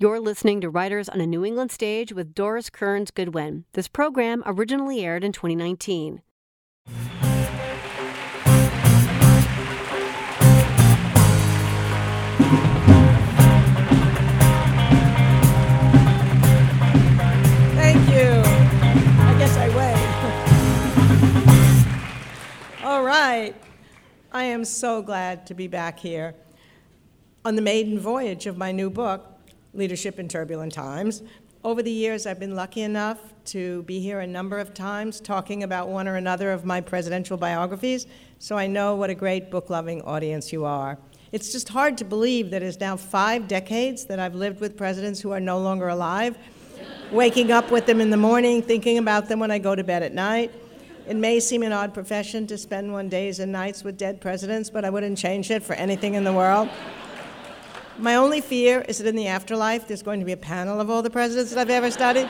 You're listening to Writers on a New England Stage with Doris Kearns Goodwin. This program originally aired in 2019. Thank you. I guess I wait. All right. I am so glad to be back here on the maiden voyage of my new book, Leadership in Turbulent Times. Over the years, I've been lucky enough to be here a number of times talking about one or another of my presidential biographies, so I know what a great book loving audience you are. It's just hard to believe that it's now five decades that I've lived with presidents who are no longer alive, waking up with them in the morning, thinking about them when I go to bed at night. It may seem an odd profession to spend one days and nights with dead presidents, but I wouldn't change it for anything in the world. My only fear is that in the afterlife, there's going to be a panel of all the presidents that I've ever studied,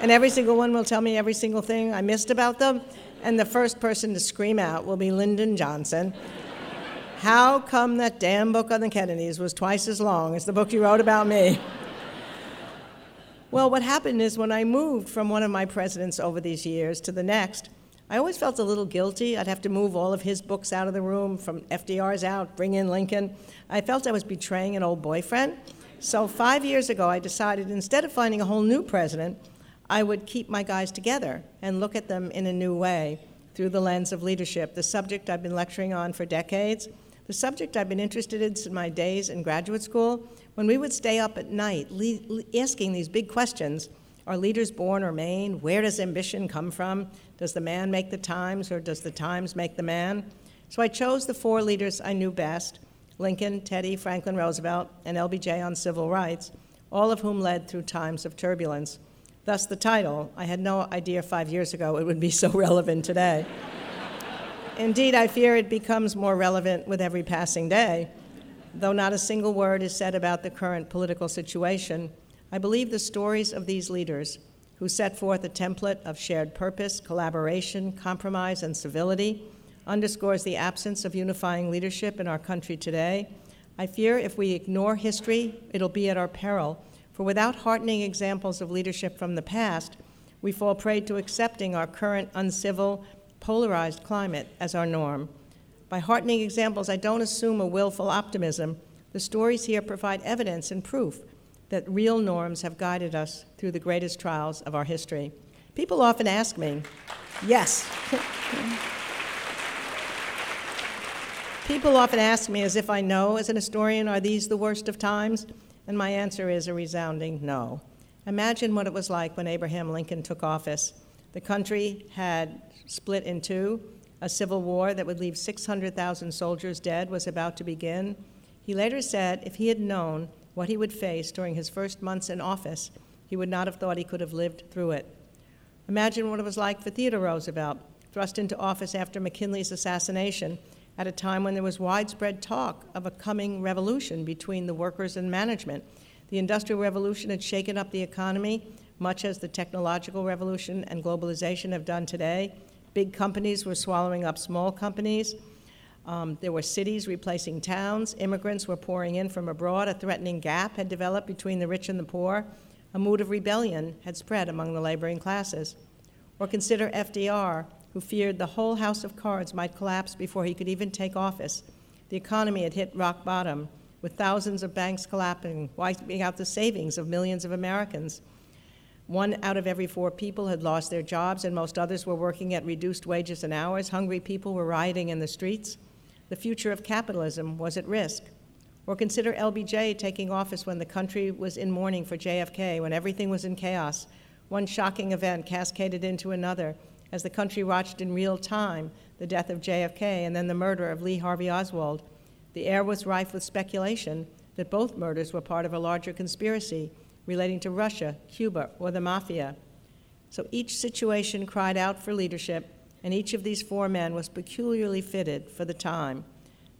and every single one will tell me every single thing I missed about them, and the first person to scream out will be Lyndon Johnson. How come that damn book on the Kennedys was twice as long as the book you wrote about me? Well, what happened is when I moved from one of my presidents over these years to the next, I always felt a little guilty. I'd have to move all of his books out of the room, from FDR's out, bring in Lincoln. I felt I was betraying an old boyfriend. So, five years ago, I decided instead of finding a whole new president, I would keep my guys together and look at them in a new way through the lens of leadership, the subject I've been lecturing on for decades, the subject I've been interested in since my days in graduate school, when we would stay up at night le- asking these big questions Are leaders born or made? Where does ambition come from? Does the man make the times or does the times make the man? So I chose the four leaders I knew best Lincoln, Teddy, Franklin Roosevelt, and LBJ on civil rights, all of whom led through times of turbulence. Thus the title. I had no idea five years ago it would be so relevant today. Indeed, I fear it becomes more relevant with every passing day. Though not a single word is said about the current political situation, I believe the stories of these leaders, who set forth a template of shared purpose, collaboration, compromise, and civility, underscores the absence of unifying leadership in our country today. I fear if we ignore history, it'll be at our peril, for without heartening examples of leadership from the past, we fall prey to accepting our current uncivil, polarized climate as our norm. By heartening examples, I don't assume a willful optimism. The stories here provide evidence and proof that real norms have guided us through the greatest trials of our history. People often ask me, yes. People often ask me, as if I know as an historian, are these the worst of times? And my answer is a resounding no. Imagine what it was like when Abraham Lincoln took office. The country had split in two. A civil war that would leave 600,000 soldiers dead was about to begin. He later said if he had known what he would face during his first months in office, he would not have thought he could have lived through it. Imagine what it was like for Theodore Roosevelt, thrust into office after McKinley's assassination at a time when there was widespread talk of a coming revolution between the workers and management. The Industrial Revolution had shaken up the economy, much as the technological revolution and globalization have done today. Big companies were swallowing up small companies. Um, there were cities replacing towns. Immigrants were pouring in from abroad. A threatening gap had developed between the rich and the poor. A mood of rebellion had spread among the laboring classes. Or consider FDR, who feared the whole house of cards might collapse before he could even take office. The economy had hit rock bottom, with thousands of banks collapsing, wiping out the savings of millions of Americans. One out of every four people had lost their jobs, and most others were working at reduced wages and hours. Hungry people were rioting in the streets. The future of capitalism was at risk. Or consider LBJ taking office when the country was in mourning for JFK, when everything was in chaos. One shocking event cascaded into another as the country watched in real time the death of JFK and then the murder of Lee Harvey Oswald. The air was rife with speculation that both murders were part of a larger conspiracy relating to Russia, Cuba, or the mafia. So each situation cried out for leadership, and each of these four men was peculiarly fitted for the time.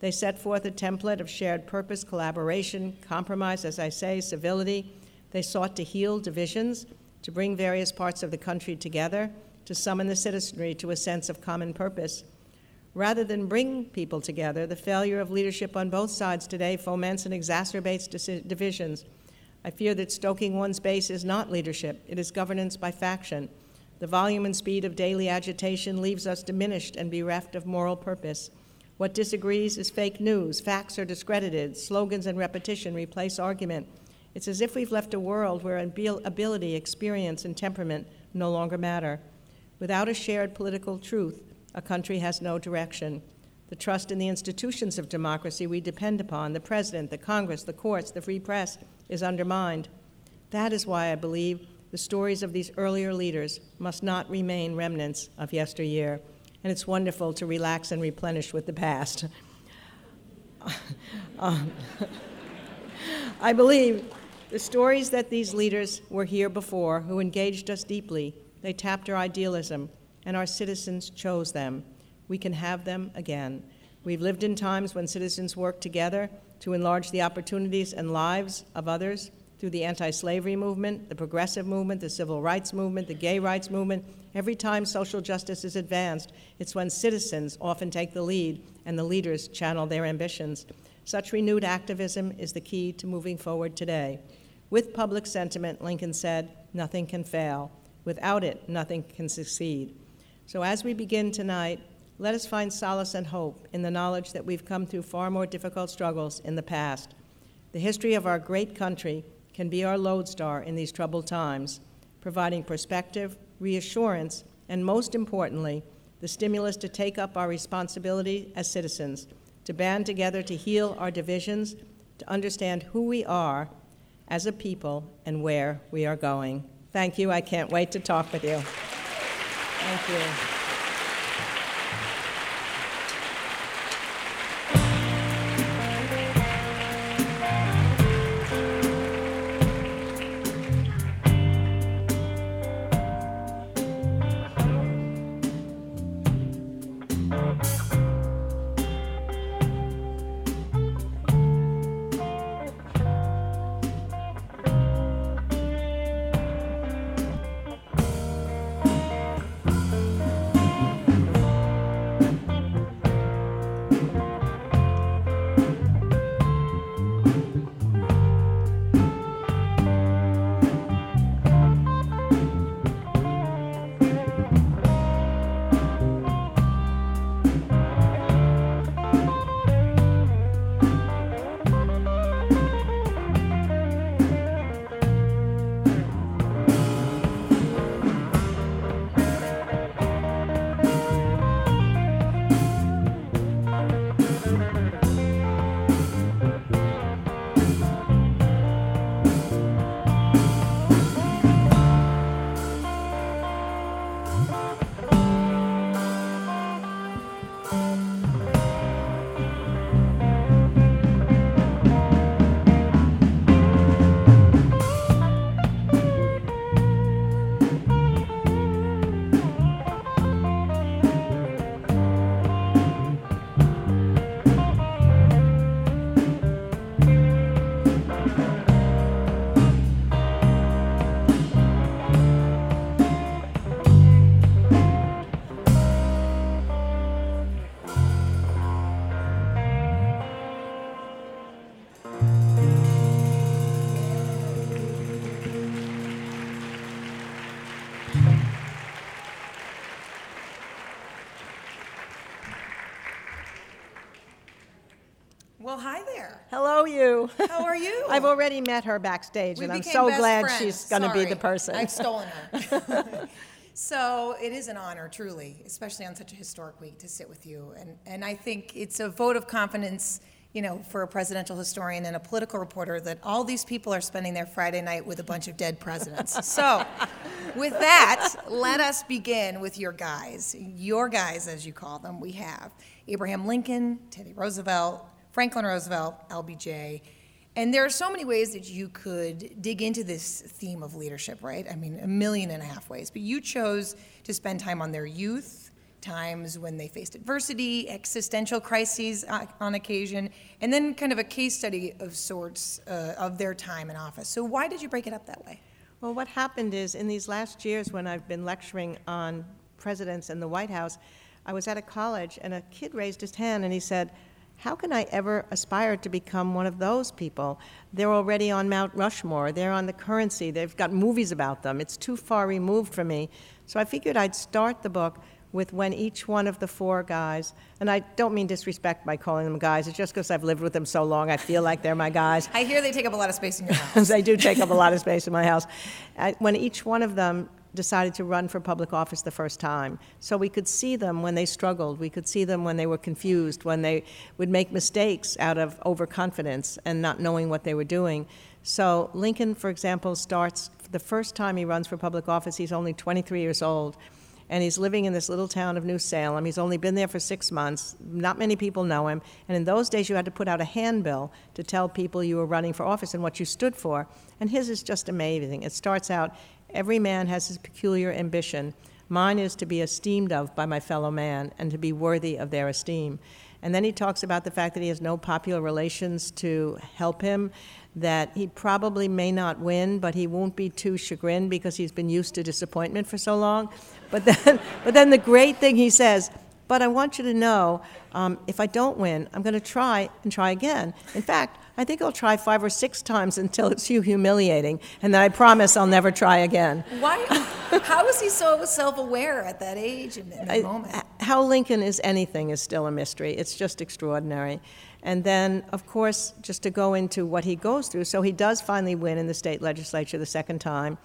They set forth a template of shared purpose, collaboration, compromise, as I say, civility. They sought to heal divisions, to bring various parts of the country together, to summon the citizenry to a sense of common purpose. Rather than bring people together, the failure of leadership on both sides today foments and exacerbates divisions. I fear that stoking one's base is not leadership, it is governance by faction. The volume and speed of daily agitation leaves us diminished and bereft of moral purpose. What disagrees is fake news, facts are discredited, slogans and repetition replace argument. It's as if we've left a world where ability, experience, and temperament no longer matter. Without a shared political truth, a country has no direction. The trust in the institutions of democracy we depend upon, the president, the Congress, the courts, the free press, is undermined. That is why I believe the stories of these earlier leaders must not remain remnants of yesteryear, and it's wonderful to relax and replenish with the past. um, I believe the stories that these leaders were here before, who engaged us deeply, they tapped our idealism, and our citizens chose them. We can have them again. We've lived in times when citizens worked together to enlarge the opportunities and lives of others through the anti slavery movement, the progressive movement, the civil rights movement, the gay rights movement. Every time social justice is advanced, it's when citizens often take the lead and the leaders channel their ambitions. Such renewed activism is the key to moving forward today. With public sentiment, Lincoln said, nothing can fail. Without it, nothing can succeed. So as we begin tonight, let us find solace and hope in the knowledge that we've come through far more difficult struggles in the past. The history of our great country can be our lodestar in these troubled times, providing perspective, reassurance, and most importantly, the stimulus to take up our responsibility as citizens, to band together to heal our divisions, to understand who we are as a people and where we are going. Thank you. I can't wait to talk with you. Thank you. How are you? I've already met her backstage, we and I'm so glad friends. she's going to be the person. I've stolen her. so it is an honor, truly, especially on such a historic week, to sit with you. And, and I think it's a vote of confidence you know, for a presidential historian and a political reporter that all these people are spending their Friday night with a bunch of dead presidents. so, with that, let us begin with your guys. Your guys, as you call them, we have Abraham Lincoln, Teddy Roosevelt, Franklin Roosevelt, LBJ, and there are so many ways that you could dig into this theme of leadership, right? I mean, a million and a half ways. But you chose to spend time on their youth, times when they faced adversity, existential crises on occasion, and then kind of a case study of sorts uh, of their time in office. So, why did you break it up that way? Well, what happened is in these last years when I've been lecturing on presidents and the White House, I was at a college and a kid raised his hand and he said, how can I ever aspire to become one of those people? They're already on Mount Rushmore, they're on the currency, they've got movies about them. It's too far removed from me. So I figured I'd start the book with when each one of the four guys, and I don't mean disrespect by calling them guys, it's just because I've lived with them so long, I feel like they're my guys. I hear they take up a lot of space in your house. they do take up a lot of space in my house. I, when each one of them decided to run for public office the first time. So we could see them when they struggled. We could see them when they were confused, when they would make mistakes out of overconfidence and not knowing what they were doing. So Lincoln, for example, starts the first time he runs for public office, he's only 23 years old. And he's living in this little town of New Salem. He's only been there for six months. Not many people know him. And in those days, you had to put out a handbill to tell people you were running for office and what you stood for. And his is just amazing. It starts out Every man has his peculiar ambition. Mine is to be esteemed of by my fellow man and to be worthy of their esteem. And then he talks about the fact that he has no popular relations to help him, that he probably may not win, but he won't be too chagrined because he's been used to disappointment for so long. But then, but then the great thing he says, but I want you to know um, if I don't win, I'm going to try and try again. In fact, I think I'll try five or six times until it's too humiliating, and then I promise I'll never try again. Why? How is he so self-aware at that age and in that I, moment? How Lincoln is anything is still a mystery. It's just extraordinary. And then, of course, just to go into what he goes through, so he does finally win in the state legislature the second time,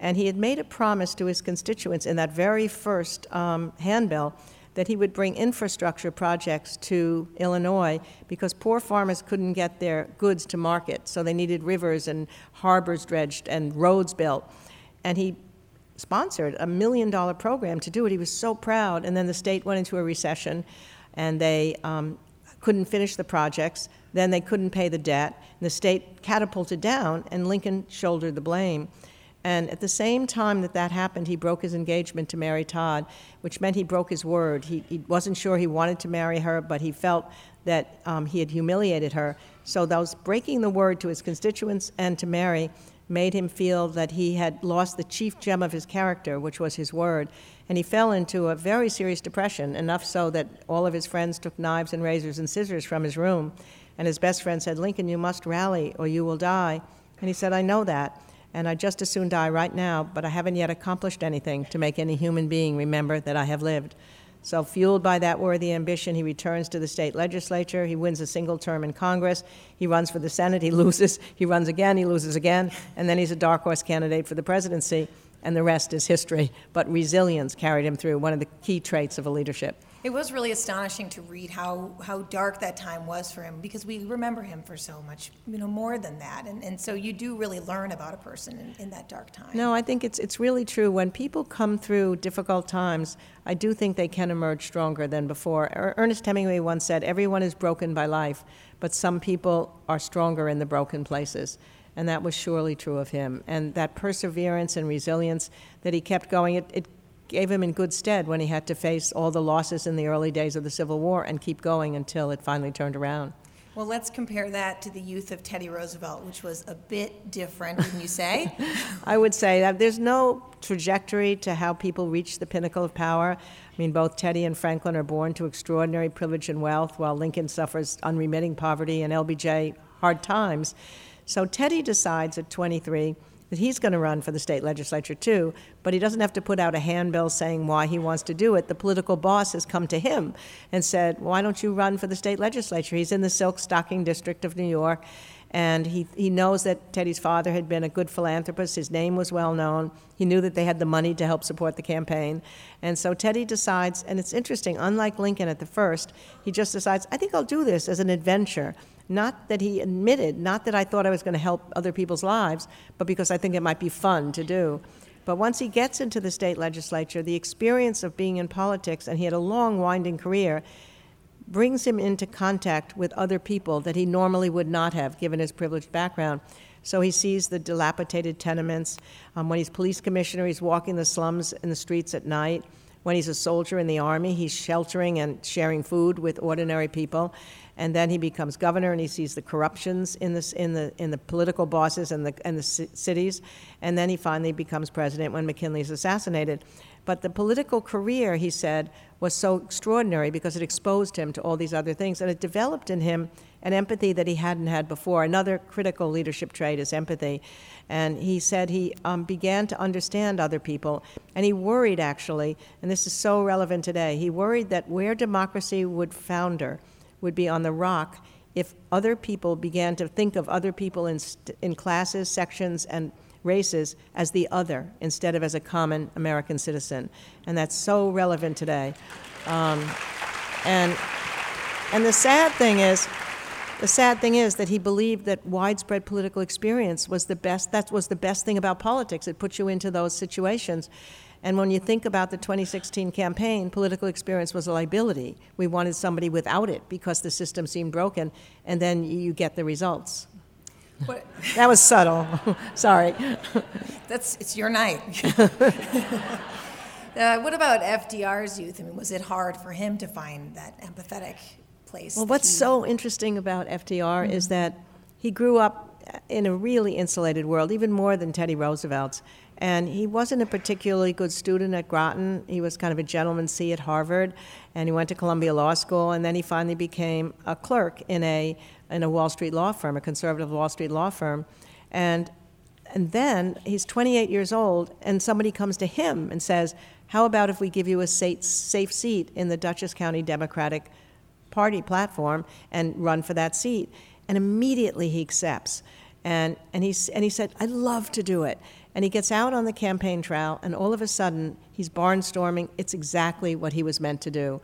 and he had made a promise to his constituents in that very first um, handbill that he would bring infrastructure projects to Illinois because poor farmers couldn't get their goods to market, so they needed rivers and harbors dredged and roads built. And he sponsored a million dollar program to do it. He was so proud. And then the state went into a recession and they um, couldn't finish the projects. Then they couldn't pay the debt. And the state catapulted down, and Lincoln shouldered the blame. And at the same time that that happened, he broke his engagement to Mary Todd, which meant he broke his word. He, he wasn't sure he wanted to marry her, but he felt that um, he had humiliated her. So those breaking the word to his constituents and to Mary made him feel that he had lost the chief gem of his character, which was his word. And he fell into a very serious depression, enough so that all of his friends took knives and razors and scissors from his room. And his best friend said, Lincoln, you must rally or you will die. And he said, I know that and I'd just as soon die right now, but I haven't yet accomplished anything to make any human being remember that I have lived. So, fueled by that worthy ambition, he returns to the state legislature. He wins a single term in Congress. He runs for the Senate. He loses. He runs again. He loses again. And then he's a dark horse candidate for the presidency. And the rest is history. But resilience carried him through, one of the key traits of a leadership. It was really astonishing to read how, how dark that time was for him because we remember him for so much, you know, more than that. And, and so you do really learn about a person in, in that dark time. No, I think it's, it's really true. When people come through difficult times, I do think they can emerge stronger than before. Er, Ernest Hemingway once said, Everyone is broken by life, but some people are stronger in the broken places. And that was surely true of him. And that perseverance and resilience that he kept going, it, it gave him in good stead when he had to face all the losses in the early days of the Civil War and keep going until it finally turned around. Well, let's compare that to the youth of Teddy Roosevelt, which was a bit different, wouldn't you say? I would say that there's no trajectory to how people reach the pinnacle of power. I mean, both Teddy and Franklin are born to extraordinary privilege and wealth, while Lincoln suffers unremitting poverty and LBJ hard times. So Teddy decides at 23 that he's going to run for the state legislature too, but he doesn't have to put out a handbill saying why he wants to do it. The political boss has come to him and said, Why don't you run for the state legislature? He's in the Silk Stocking District of New York. And he, he knows that Teddy's father had been a good philanthropist. His name was well known. He knew that they had the money to help support the campaign. And so Teddy decides, and it's interesting, unlike Lincoln at the first, he just decides, I think I'll do this as an adventure. Not that he admitted, not that I thought I was going to help other people's lives, but because I think it might be fun to do. But once he gets into the state legislature, the experience of being in politics, and he had a long, winding career, brings him into contact with other people that he normally would not have, given his privileged background. So he sees the dilapidated tenements. Um, when he's police commissioner, he's walking the slums in the streets at night. When he's a soldier in the army, he's sheltering and sharing food with ordinary people. and then he becomes governor and he sees the corruptions in this in the in the political bosses and the and the ci- cities, and then he finally becomes president when McKinley is assassinated. But the political career, he said, was so extraordinary because it exposed him to all these other things, and it developed in him an empathy that he hadn't had before. Another critical leadership trait is empathy. And he said he um, began to understand other people, and he worried actually, and this is so relevant today, he worried that where democracy would founder would be on the rock if other people began to think of other people in, st- in classes, sections, and races as the other instead of as a common American citizen. And that's so relevant today. Um, and, and the sad thing is, the sad thing is that he believed that widespread political experience was the best, that was the best thing about politics. It puts you into those situations. And when you think about the 2016 campaign, political experience was a liability. We wanted somebody without it because the system seemed broken, and then you get the results. What, That was subtle. Sorry. that's, it's your night. Uh, what about FDR's youth? I mean, was it hard for him to find that empathetic place? Well, what's he- so interesting about FDR is that he grew up in a really insulated world, even more than Teddy Roosevelt's. And he wasn't a particularly good student at Groton. He was kind of a gentleman C at Harvard, and he went to Columbia Law School, and then he finally became a clerk in a in a Wall Street law firm, a conservative Wall Street law firm. And and then he's 28 years old, and somebody comes to him and says, How about if we give you a sa- safe seat in the Dutchess County Democratic Party platform and run for that seat? And immediately he accepts. And, and, he's, and he said, I'd love to do it. And he gets out on the campaign trail, and all of a sudden, he's barnstorming. It's exactly what he was meant to do.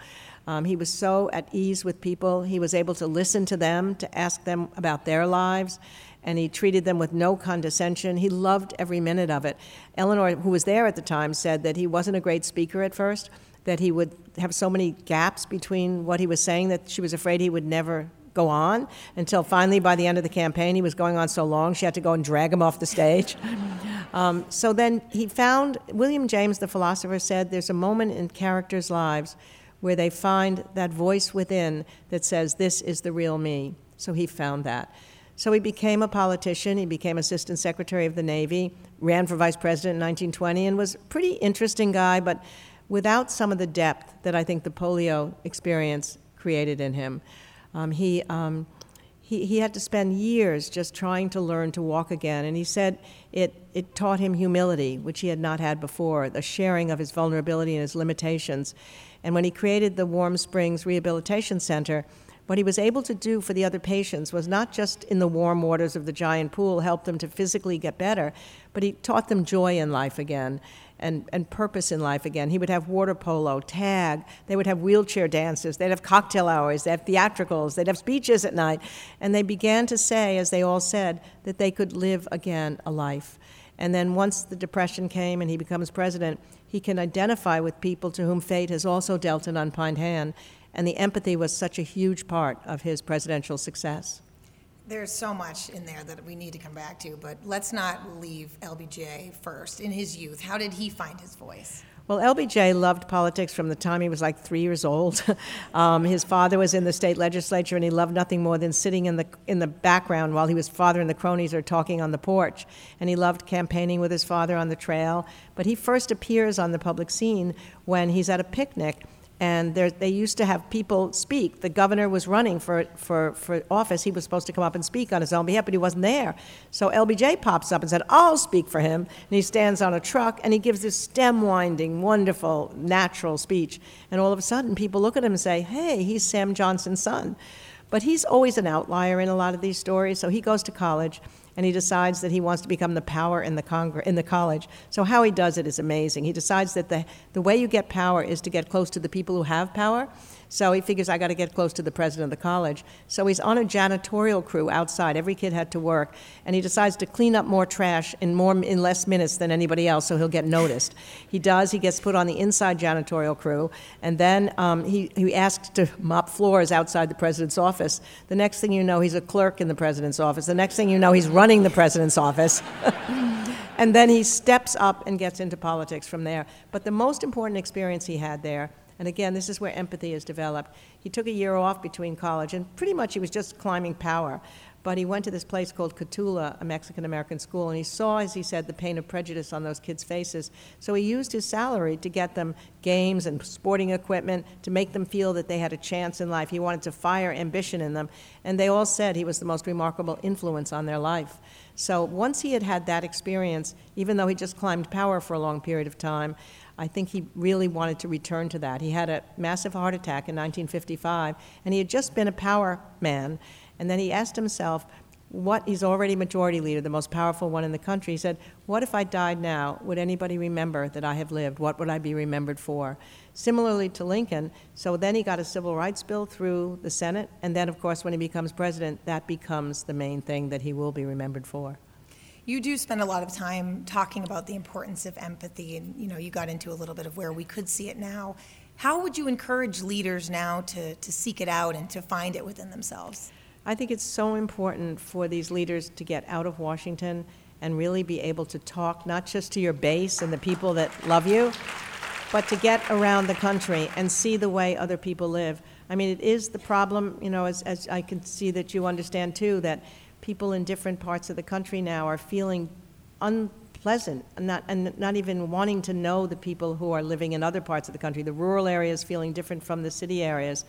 Um, he was so at ease with people. He was able to listen to them, to ask them about their lives, and he treated them with no condescension. He loved every minute of it. Eleanor, who was there at the time, said that he wasn't a great speaker at first, that he would have so many gaps between what he was saying that she was afraid he would never go on until finally by the end of the campaign he was going on so long she had to go and drag him off the stage um, so then he found william james the philosopher said there's a moment in characters lives where they find that voice within that says this is the real me so he found that so he became a politician he became assistant secretary of the navy ran for vice president in 1920 and was a pretty interesting guy but without some of the depth that i think the polio experience created in him um, he, um, he, he had to spend years just trying to learn to walk again. And he said it, it taught him humility, which he had not had before, the sharing of his vulnerability and his limitations. And when he created the Warm Springs Rehabilitation Center, what he was able to do for the other patients was not just in the warm waters of the giant pool help them to physically get better, but he taught them joy in life again and, and purpose in life again. He would have water polo, tag, they would have wheelchair dances, they'd have cocktail hours, they'd have theatricals, they'd have speeches at night. And they began to say, as they all said, that they could live again a life. And then once the Depression came and he becomes president, he can identify with people to whom fate has also dealt an unkind hand. And the empathy was such a huge part of his presidential success. There's so much in there that we need to come back to, but let's not leave LBJ first. In his youth, how did he find his voice? Well, LBJ loved politics from the time he was like three years old. um, his father was in the state legislature, and he loved nothing more than sitting in the in the background while he was father and the cronies are talking on the porch. And he loved campaigning with his father on the trail. But he first appears on the public scene when he's at a picnic and there, they used to have people speak. The governor was running for, for, for office. He was supposed to come up and speak on his own behalf, but he wasn't there. So LBJ pops up and said, I'll speak for him. And he stands on a truck and he gives this stem winding, wonderful, natural speech. And all of a sudden, people look at him and say, Hey, he's Sam Johnson's son. But he's always an outlier in a lot of these stories. So he goes to college and he decides that he wants to become the power in the, Congre- in the college. So how he does it is amazing. He decides that the, the way you get power is to get close to the people who have power. So he figures, I got to get close to the president of the college. So he's on a janitorial crew outside. Every kid had to work. And he decides to clean up more trash in, more, in less minutes than anybody else, so he'll get noticed. He does. He gets put on the inside janitorial crew. And then um, he, he asks to mop floors outside the president's office. The next thing you know, he's a clerk in the president's office. The next thing you know, he's running the president's office. and then he steps up and gets into politics from there. But the most important experience he had there And again, this is where empathy is developed. He took a year off between college, and pretty much he was just climbing power. But he went to this place called Cotulla, a Mexican American school, and he saw, as he said, the pain of prejudice on those kids' faces. So he used his salary to get them games and sporting equipment to make them feel that they had a chance in life. He wanted to fire ambition in them, and they all said he was the most remarkable influence on their life. So once he had had that experience, even though he just climbed power for a long period of time, I think he really wanted to return to that. He had a massive heart attack in 1955, and he had just been a power man. And then he asked himself, what he's already majority leader, the most powerful one in the country. He said, What if I died now? Would anybody remember that I have lived? What would I be remembered for? Similarly to Lincoln, so then he got a civil rights bill through the Senate, and then, of course, when he becomes president, that becomes the main thing that he will be remembered for. You do spend a lot of time talking about the importance of empathy, and you know, you got into a little bit of where we could see it now. How would you encourage leaders now to, to seek it out and to find it within themselves? I think it's so important for these leaders to get out of Washington and really be able to talk not just to your base and the people that love you, but to get around the country and see the way other people live. I mean, it is the problem, you know, as, as I can see that you understand too, that people in different parts of the country now are feeling unpleasant and not, and not even wanting to know the people who are living in other parts of the country. The rural areas feeling different from the city areas.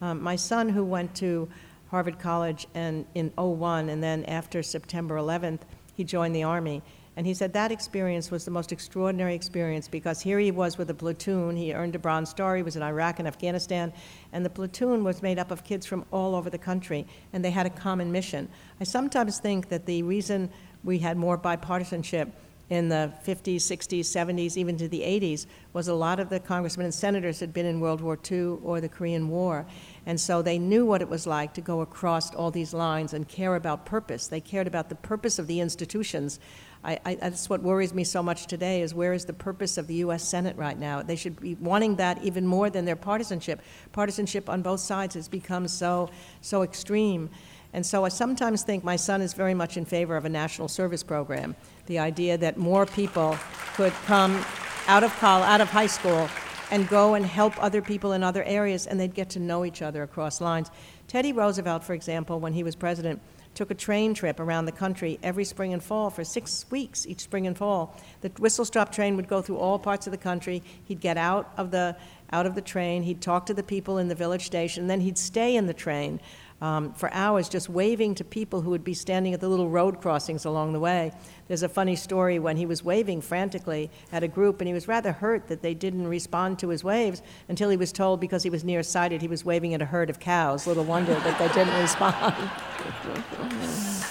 Um, my son, who went to Harvard College and in 01, and then after September 11th, he joined the Army. And he said that experience was the most extraordinary experience because here he was with a platoon. He earned a Bronze Star. He was in Iraq and Afghanistan. And the platoon was made up of kids from all over the country, and they had a common mission. I sometimes think that the reason we had more bipartisanship in the 50s, 60s, 70s, even to the 80s, was a lot of the congressmen and senators had been in World War II or the Korean War. And so they knew what it was like to go across all these lines and care about purpose. They cared about the purpose of the institutions. I, I, that's what worries me so much today is where is the purpose of the U.S. Senate right now? They should be wanting that even more than their partisanship. Partisanship on both sides has become so, so extreme. And so I sometimes think my son is very much in favor of a national service program. The idea that more people could come out of college, out of high school and go and help other people in other areas, and they'd get to know each other across lines. Teddy Roosevelt, for example, when he was president, took a train trip around the country every spring and fall for six weeks, each spring and fall. The whistle stop train would go through all parts of the country. He'd get out of the out of the train. He'd talk to the people in the village station. Then he'd stay in the train um, for hours just waving to people who would be standing at the little road crossings along the way. There's a funny story when he was waving frantically at a group, and he was rather hurt that they didn't respond to his waves until he was told because he was nearsighted he was waving at a herd of cows. Little wonder that they didn't respond.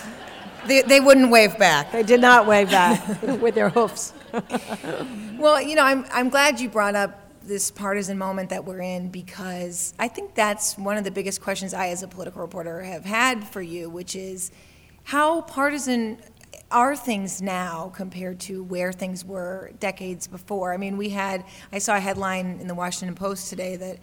They, they wouldn't wave back. They did not wave back with their hoofs. well, you know, I'm, I'm glad you brought up this partisan moment that we're in because I think that's one of the biggest questions I, as a political reporter, have had for you, which is how partisan are things now compared to where things were decades before? I mean, we had, I saw a headline in the Washington Post today that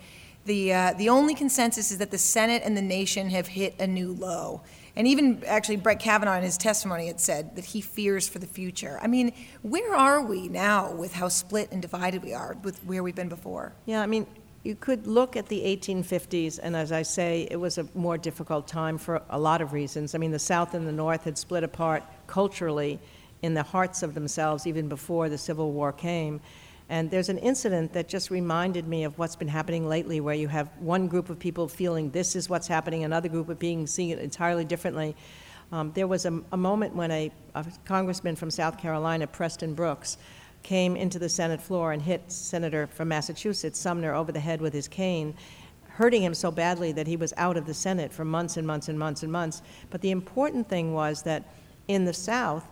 the, uh, the only consensus is that the Senate and the nation have hit a new low. And even actually, Brett Kavanaugh in his testimony had said that he fears for the future. I mean, where are we now with how split and divided we are with where we've been before? Yeah, I mean, you could look at the 1850s, and as I say, it was a more difficult time for a lot of reasons. I mean, the South and the North had split apart culturally in the hearts of themselves even before the Civil War came. And there's an incident that just reminded me of what's been happening lately, where you have one group of people feeling this is what's happening, another group of being seeing it entirely differently. Um, there was a, a moment when a, a, congressman from South Carolina, Preston Brooks, came into the Senate floor and hit Senator from Massachusetts, Sumner, over the head with his cane, hurting him so badly that he was out of the Senate for months and months and months and months. But the important thing was that in the South,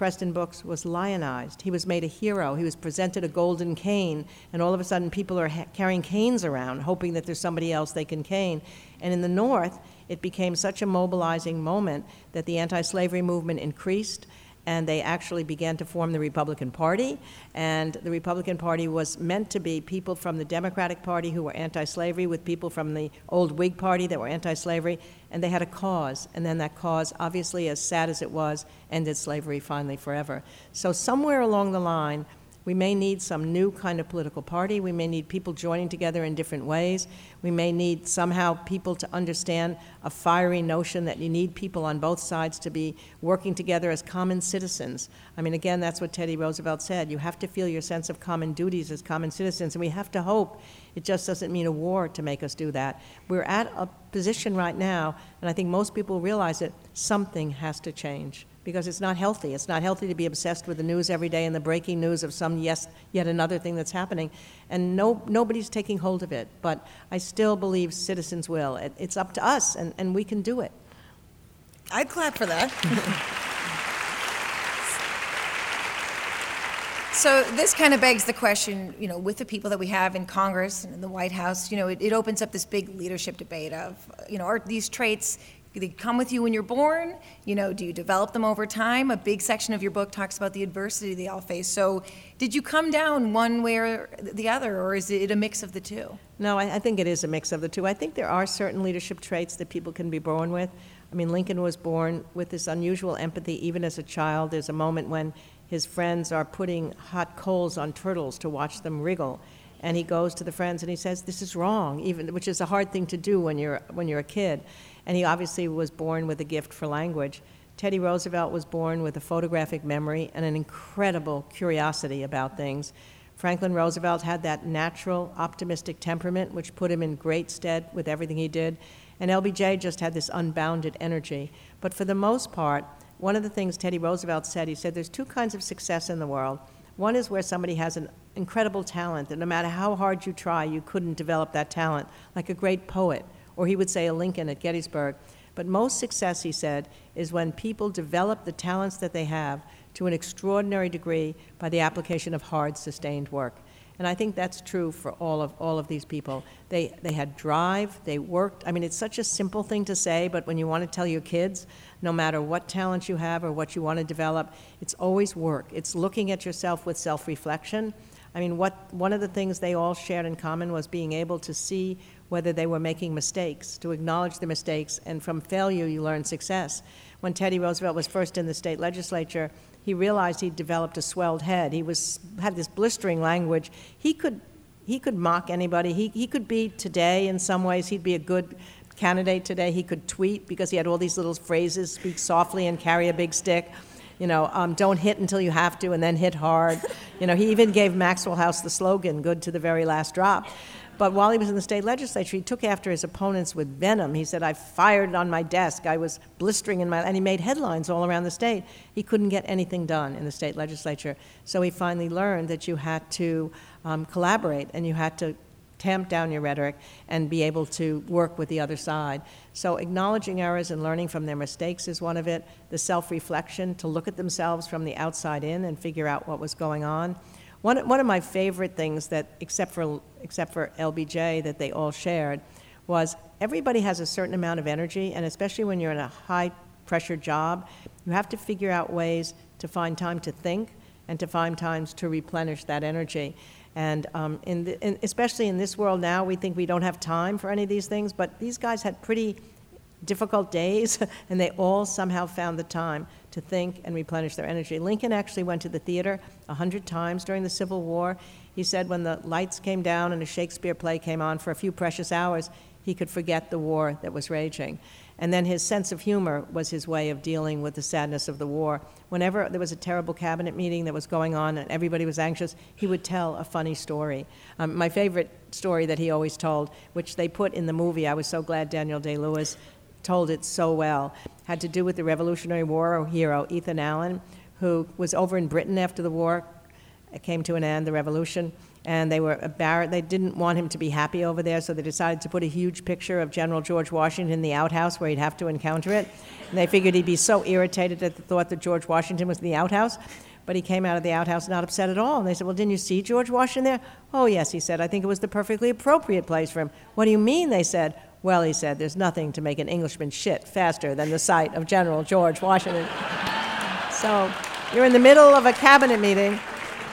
Preston Brooks was lionized. He was made a hero. He was presented a golden cane, and all of a sudden people are ha- carrying canes around, hoping that there's somebody else they can cane. And in the North, it became such a mobilizing moment that the anti slavery movement increased and they actually began to form the Republican Party. And the Republican Party was meant to be people from the Democratic Party who were anti slavery with people from the old Whig Party that were anti slavery. And they had a cause. And then that cause, obviously, as sad as it was, ended slavery finally forever. So, somewhere along the line, We may need some new kind of political party. We may need people joining together in different ways. We may need somehow people to understand a fiery notion that you need people on both sides to be working together as common citizens. I mean, again, that's what Teddy Roosevelt said. You have to feel your sense of common duties as common citizens, and we have to hope it just doesn't mean a war to make us do that. We're at a position right now, and I think most people realize that something has to change because it's not healthy. It's not healthy to be obsessed with the news every day and the breaking news of some yes, yet another thing that's happening. And no, nobody's taking hold of it. But I still believe citizens will. It, it's up to us, and, and we can do it. I'd clap for that. so this kind of begs the question, you know, with the people that we have in Congress and in the White House, you know, it, it opens up this big leadership debate of, you know, are these traits they come with you when you're born. You know do you develop them over time? A big section of your book talks about the adversity they all face. So did you come down one way or the other or is it a mix of the two? No I, I think it is a mix of the two. I think there are certain leadership traits that people can be born with. I mean lincoln was born with this unusual empathy even as a child. There's a moment when his friends are putting hot coals on turtles to watch them wriggle. And he goes to the friends and he says this is wrong even which is a hard thing to do when you're when you're a kid and he obviously was born with a gift for language. Teddy Roosevelt was born with a photographic memory and an incredible curiosity about things. Franklin Roosevelt had that natural, optimistic temperament, which put him in great stead with everything he did. And LBJ just had this unbounded energy. But for the most part, one of the things Teddy Roosevelt said, he said, there's two kinds of success in the world. One is where somebody has an incredible talent, that no matter how hard you try, you couldn't develop that talent, like a great poet or he would say a Lincoln at Gettysburg. But most success, he said, is when people develop the talents that they have to an extraordinary degree by the application of hard, sustained work. And I think that's true for all of, all of these people. They, they had drive, they worked. I mean, it's such a simple thing to say, but when you want to tell your kids, no matter what talent you have or what you want to develop, it's always work. It's looking at yourself with self reflection. I mean, what, one of the things they all shared in common was being able to see whether they were making mistakes, to acknowledge the mistakes, and from failure you learn success. When Teddy Roosevelt was first in the state legislature, he realized he'd developed a swelled head. He was, had this blistering language. He could, he could mock anybody. He, he could be today, in some ways, he'd be a good candidate today. He could tweet because he had all these little phrases speak softly and carry a big stick. You know, um, don't hit until you have to and then hit hard. You know, he even gave Maxwell House the slogan, good to the very last drop. But while he was in the state legislature, he took after his opponents with venom. He said, I fired on my desk. I was blistering in my, and he made headlines all around the state. He couldn't get anything done in the state legislature. So he finally learned that you had to um, collaborate and you had to tamp down your rhetoric and be able to work with the other side. So acknowledging errors and learning from their mistakes is one of it. The self-reflection to look at themselves from the outside in and figure out what was going on. One, one of my favorite things that, except for, except for LBJ, that they all shared was everybody has a certain amount of energy, and especially when you're in a high pressure job, you have to figure out ways to find time to think and to find times to replenish that energy. And um, in the, in, especially in this world now, we think we don't have time for any of these things, but these guys had pretty difficult days, and they all somehow found the time to think and replenish their energy. Lincoln actually went to the theater a hundred times during the Civil War. He said when the lights came down and a Shakespeare play came on for a few precious hours, he could forget the war that was raging. And then his sense of humor was his way of dealing with the sadness of the war. Whenever there was a terrible cabinet meeting that was going on and everybody was anxious, he would tell a funny story. Um, my favorite story that he always told, which they put in the movie, I was so glad Daniel Day Lewis told it so well, had to do with the Revolutionary War hero Ethan Allen, who was over in Britain after the war it came to an end, the revolution, and they were embarrassed. They didn't want him to be happy over there, so they decided to put a huge picture of General George Washington in the outhouse where he'd have to encounter it. And they figured he'd be so irritated at the thought that George Washington was in the outhouse. But he came out of the outhouse not upset at all. And they said, Well, didn't you see George Washington there? Oh, yes, he said. I think it was the perfectly appropriate place for him. What do you mean? They said. Well, he said, there's nothing to make an Englishman shit faster than the sight of General George Washington. so you're in the middle of a cabinet meeting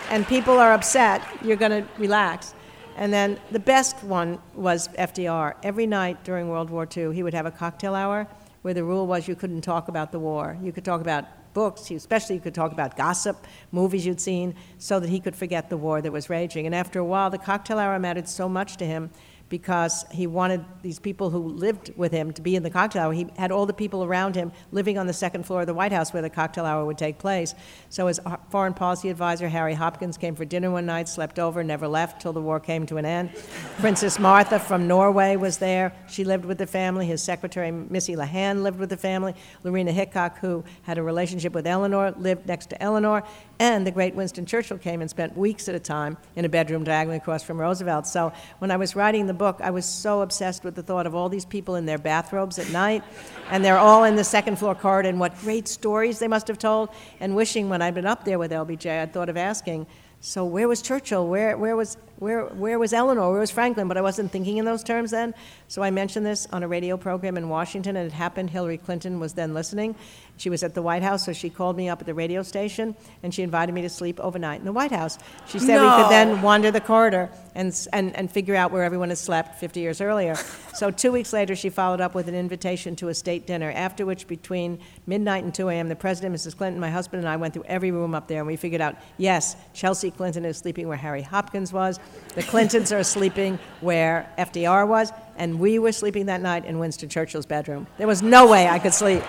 and people are upset, you're going to relax. And then the best one was FDR. Every night during World War II, he would have a cocktail hour where the rule was you couldn't talk about the war. You could talk about books, especially you could talk about gossip, movies you'd seen, so that he could forget the war that was raging. And after a while, the cocktail hour mattered so much to him because he wanted these people who lived with him to be in the cocktail hour. He had all the people around him living on the second floor of the White House where the cocktail hour would take place. So his foreign policy advisor, Harry Hopkins, came for dinner one night, slept over, never left till the war came to an end. Princess Martha from Norway was there. She lived with the family. His secretary, Missy LeHand, lived with the family. Lorena Hickok, who had a relationship with Eleanor, lived next to Eleanor. And the great Winston Churchill came and spent weeks at a time in a bedroom diagonally across from Roosevelt. So when I was writing the book, I was so obsessed with the thought of all these people in their bathrobes at night, and they're all in the second floor corridor, and what great stories they must have told. And wishing when I'd been up there with LBJ, I'd thought of asking, so where was Churchill? Where, where, was, where, where was Eleanor? Where was Franklin? But I wasn't thinking in those terms then. So I mentioned this on a radio program in Washington, and it happened. Hillary Clinton was then listening. She was at the White House, so she called me up at the radio station, and she invited me to sleep overnight in the White House. She said we could then wander the corridor and, and, and figure out where everyone had slept 50 years earlier. So two weeks later, she followed up with an invitation to a state dinner, after which between midnight and 2 a.m., the President, Mrs. Clinton, my husband, and I went through every room up there, and we figured out, yes, Chelsea Clinton is sleeping where Harry Hopkins was. The Clintons are sleeping where FDR was, and we were sleeping that night in Winston Churchill's bedroom. There was no way I could sleep.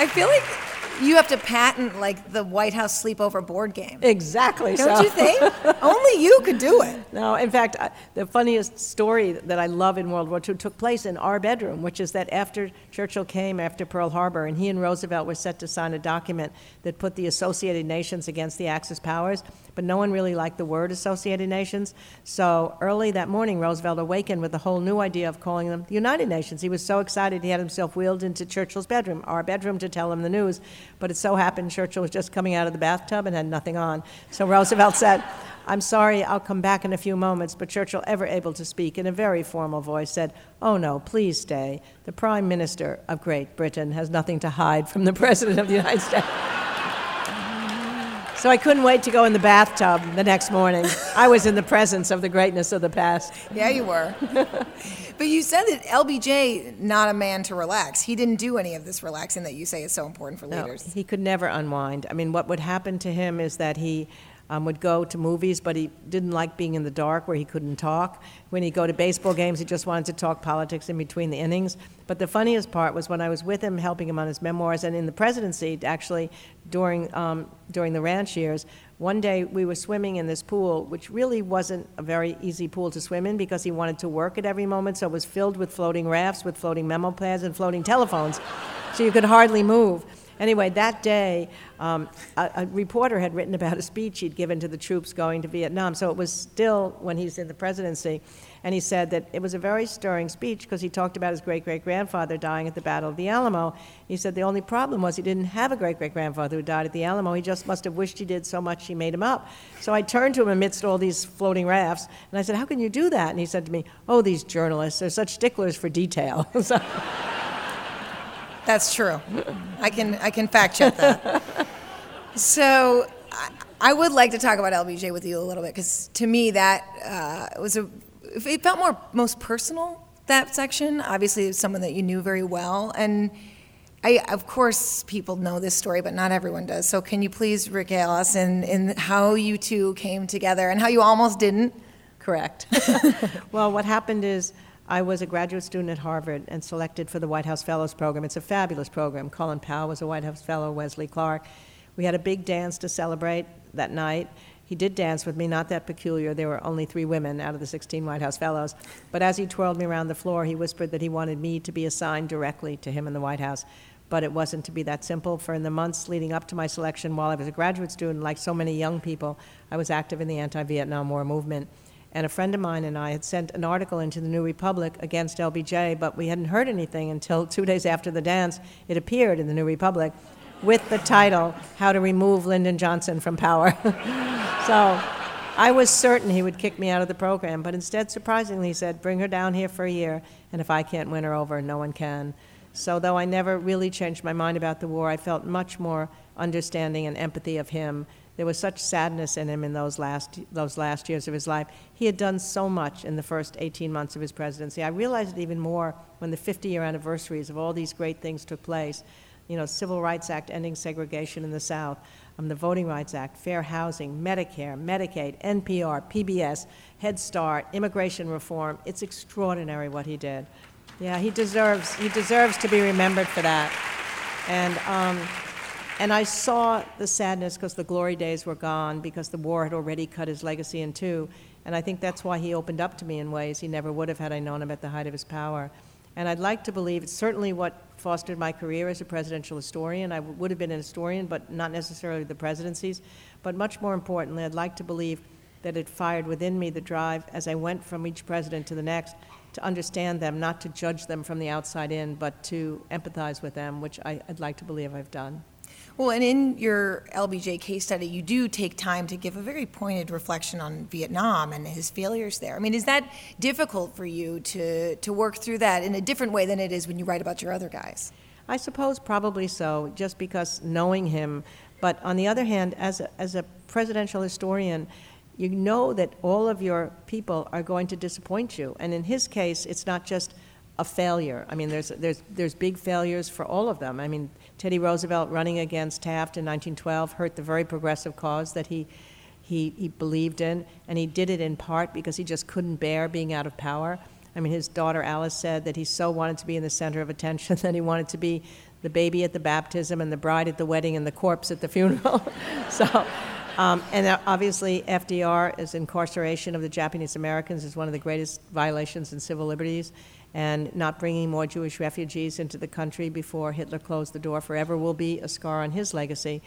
I feel like you have to patent like the White House sleepover board game. Exactly. Don't so. you think? Only you could do it. No, in fact, I- the funniest story that I love in World War II took place in our bedroom, which is that after Churchill came after Pearl Harbor, and he and Roosevelt were set to sign a document that put the Associated Nations against the Axis powers, but no one really liked the word Associated Nations. So early that morning, Roosevelt awakened with a whole new idea of calling them the United Nations. He was so excited he had himself wheeled into Churchill's bedroom, our bedroom, to tell him the news. But it so happened Churchill was just coming out of the bathtub and had nothing on. So Roosevelt said, I'm sorry, I'll come back in a few moments. But Churchill, ever able to speak in a very formal voice, said, Oh no, please stay. The Prime Minister of Great Britain has nothing to hide from the President of the United States. So I couldn't wait to go in the bathtub the next morning. I was in the presence of the greatness of the past. Yeah, you were. but you said that LBJ, not a man to relax. He didn't do any of this relaxing that you say is so important for No, leaders. he could never unwind. I mean, what would happen to him is that he um, would go to movies, but he didn't like being in the dark where he couldn't talk. When he'd go to baseball games, he just wanted to talk politics in between the innings. But the funniest part was when I was with him, helping him on his memoirs, and in the presidency, actually, during, um, during the ranch years, one day we were swimming in this pool, which really wasn't a very easy pool to swim in because he wanted to work at every moment, so it was filled with floating rafts, with floating memo pads, and floating telephones. So you could hardly move. Anyway, that day, um, a, a reporter had written about a speech he'd given to the troops going to Vietnam. So it was still when he's in the presidency. And he said that it was a very stirring speech because he talked about his great great grandfather dying at the Battle of the Alamo. He said the only problem was he didn't have a great great grandfather who died at the Alamo. He just must have wished he did so much he made him up. So I turned to him amidst all these floating rafts and I said, How can you do that? And he said to me, Oh, these journalists, they're such sticklers for detail. so, That's true. I can I can fact check that. so I, I would like to talk about LBJ with you a little bit because to me that uh, was a it felt more most personal that section. Obviously, it's someone that you knew very well, and I of course people know this story, but not everyone does. So can you please regale us in in how you two came together and how you almost didn't? Correct. well, what happened is I was a graduate student at Harvard and selected for the White House Fellows Program. It's a fabulous program. Colin Powell was a White House Fellow, Wesley Clark. We had a big dance to celebrate that night. He did dance with me, not that peculiar. There were only three women out of the 16 White House Fellows. But as he twirled me around the floor, he whispered that he wanted me to be assigned directly to him in the White House. But it wasn't to be that simple. For in the months leading up to my selection, while I was a graduate student, like so many young people, I was active in the anti Vietnam War movement. And a friend of mine and I had sent an article into the New Republic against LBJ, but we hadn't heard anything until two days after the dance. It appeared in the New Republic with the title, How to Remove Lyndon Johnson from Power. so I was certain he would kick me out of the program, but instead, surprisingly, he said, Bring her down here for a year, and if I can't win her over, no one can. So, though I never really changed my mind about the war, I felt much more understanding and empathy of him there was such sadness in him in those last, those last years of his life. He had done so much in the first 18 months of his presidency. I realized it even more when the 50 year anniversaries of all these great things took place. You know, Civil Rights Act ending segregation in the South, um, the Voting Rights Act, fair housing, Medicare, Medicaid, NPR, PBS, Head Start, immigration reform. It's extraordinary what he did. Yeah, he deserves, he deserves to be remembered for that. And, um, and I saw the sadness because the glory days were gone, because the war had already cut his legacy in two. And I think that's why he opened up to me in ways he never would have had I known him at the height of his power. And I'd like to believe it's certainly what fostered my career as a presidential historian. I would have been an historian, but not necessarily the presidencies. But much more importantly, I'd like to believe that it fired within me the drive as I went from each president to the next to understand them, not to judge them from the outside in, but to empathize with them, which I, would like to believe I've done. Well, and in your LBJ case study, you do take time to give a very pointed reflection on Vietnam and his failures there. I mean, is that difficult for you to, to work through that in a different way than it is when you write about your other guys? I suppose probably so, just because knowing him. But on the other hand, as a, as a presidential historian, you know that all of your people are going to disappoint you. And in his case, it's not just a failure. I mean, there's, there's, there's big failures for all of them. I mean, Teddy Roosevelt running against Taft in 1912 hurt the very progressive cause that he, he, he believed in, and he did it in part because he just couldn't bear being out of power. I mean, his daughter Alice said that he so wanted to be in the center of attention that he wanted to be the baby at the baptism and the bride at the wedding and the corpse at the funeral. so, um, and obviously, FDR's incarceration of the Japanese Americans is one of the greatest violations in civil liberties and not bringing more Jewish refugees into the country before Hitler closed the door forever will be a scar on his legacy.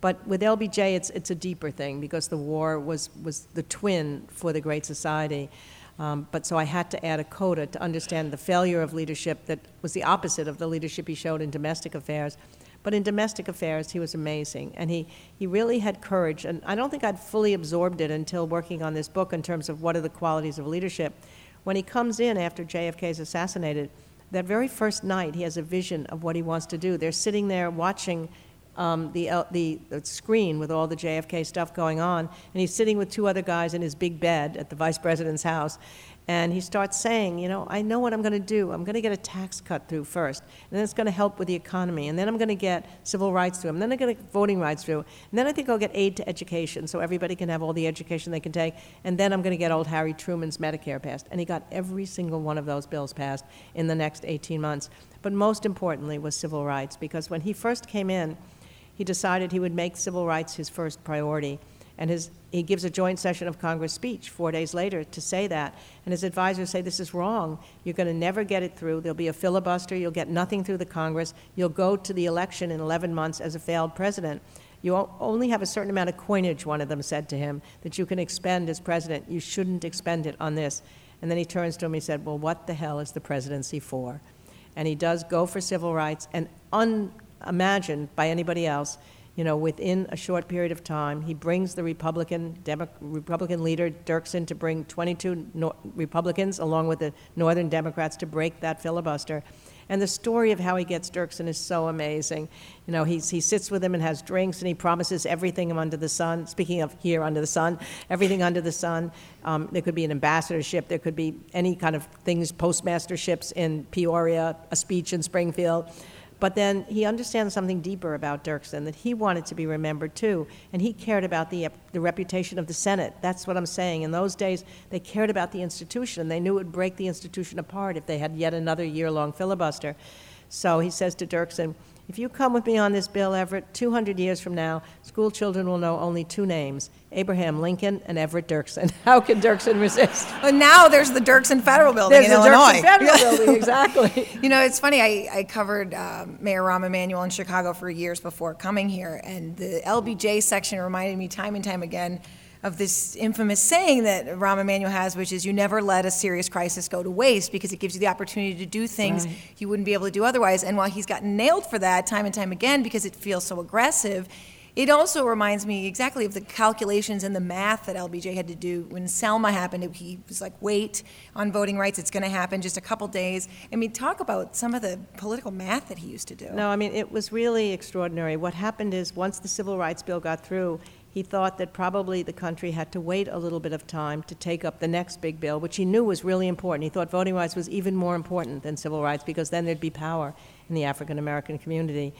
But with LBJ, it's, it's a deeper thing because the war was, was the twin for the Great Society. Um, but so I had to add a coda to understand the failure of leadership that was the opposite of the leadership he showed in domestic affairs. But in domestic affairs, he was amazing. And he, he really had courage. And I don't think I'd fully absorbed it until working on this book in terms of what are the qualities of leadership. When he comes in after JFK is assassinated, that very first night, he has a vision of what he wants to do. They're sitting there watching um, the, the, the, screen with all the JFK stuff going on, and he's sitting with two other guys in his big bed at the vice president's house, and he starts saying, you know, I know what I'm going to do. I'm going to get a tax cut through first, and then it's going to help with the economy, and then I'm going to get civil rights through, and then I'm going to get voting rights through, and then I think I'll get aid to education so everybody can have all the education they can take, and then I'm going to get old Harry Truman's Medicare passed. And he got every single one of those bills passed in the next 18 months. But most importantly was civil rights, because when he first came in, he decided he would make civil rights his first priority. And his, he gives a joint session of Congress speech four days later to say that. And his advisors say, This is wrong. You're going to never get it through. There'll be a filibuster. You'll get nothing through the Congress. You'll go to the election in 11 months as a failed president. You only have a certain amount of coinage, one of them said to him, that you can expend as president. You shouldn't expend it on this. And then he turns to him, he said, Well, what the hell is the presidency for? And he does go for civil rights and unimagined by anybody else you know, within a short period of time, he brings the Republican Demo- Republican leader Dirksen to bring 22 no- Republicans along with the Northern Democrats to break that filibuster. And the story of how he gets Dirksen is so amazing. You know, he's, he sits with him and has drinks, and he promises everything under the sun. Speaking of here under the sun, everything under the sun. Um, there could be an ambassadorship, there could be any kind of things, postmasterships in Peoria, a speech in Springfield. But then he understands something deeper about Dirksen, that he wanted to be remembered too, and he cared about the, uh, the reputation of the Senate. That's what I'm saying. In those days, they cared about the institution. They knew it would break the institution apart if they had yet another year long filibuster. So he says to Dirksen, if you come with me on this bill, Everett, 200 years from now, school children will know only two names Abraham Lincoln and Everett Dirksen. How can Dirksen resist? Well, now there's the Dirksen Federal Building there's in the Illinois. Dirksen Federal Building, exactly. you know, it's funny. I, I covered um, Mayor Rahm Emanuel in Chicago for years before coming here, and the LBJ section reminded me time and time again of this infamous saying that Rahm Emanuel has, which is you never let a serious crisis go to waste because it gives you the opportunity to do things right. you wouldn't be able to do otherwise. And while he's gotten nailed for that time and time again because it feels so aggressive, it also reminds me exactly of the calculations and the math that LBJ had to do when Selma happened. He was like, wait on voting rights, it's going to happen just a couple days. I mean, talk about some of the political math that he used to do. No, I mean, it was really extraordinary. What happened is once the Civil Rights Bill got through, he thought that probably the country had to wait a little bit of time to take up the next big bill, which he knew was really important. He thought voting rights was even more important than civil rights because then there'd be power in the African American community.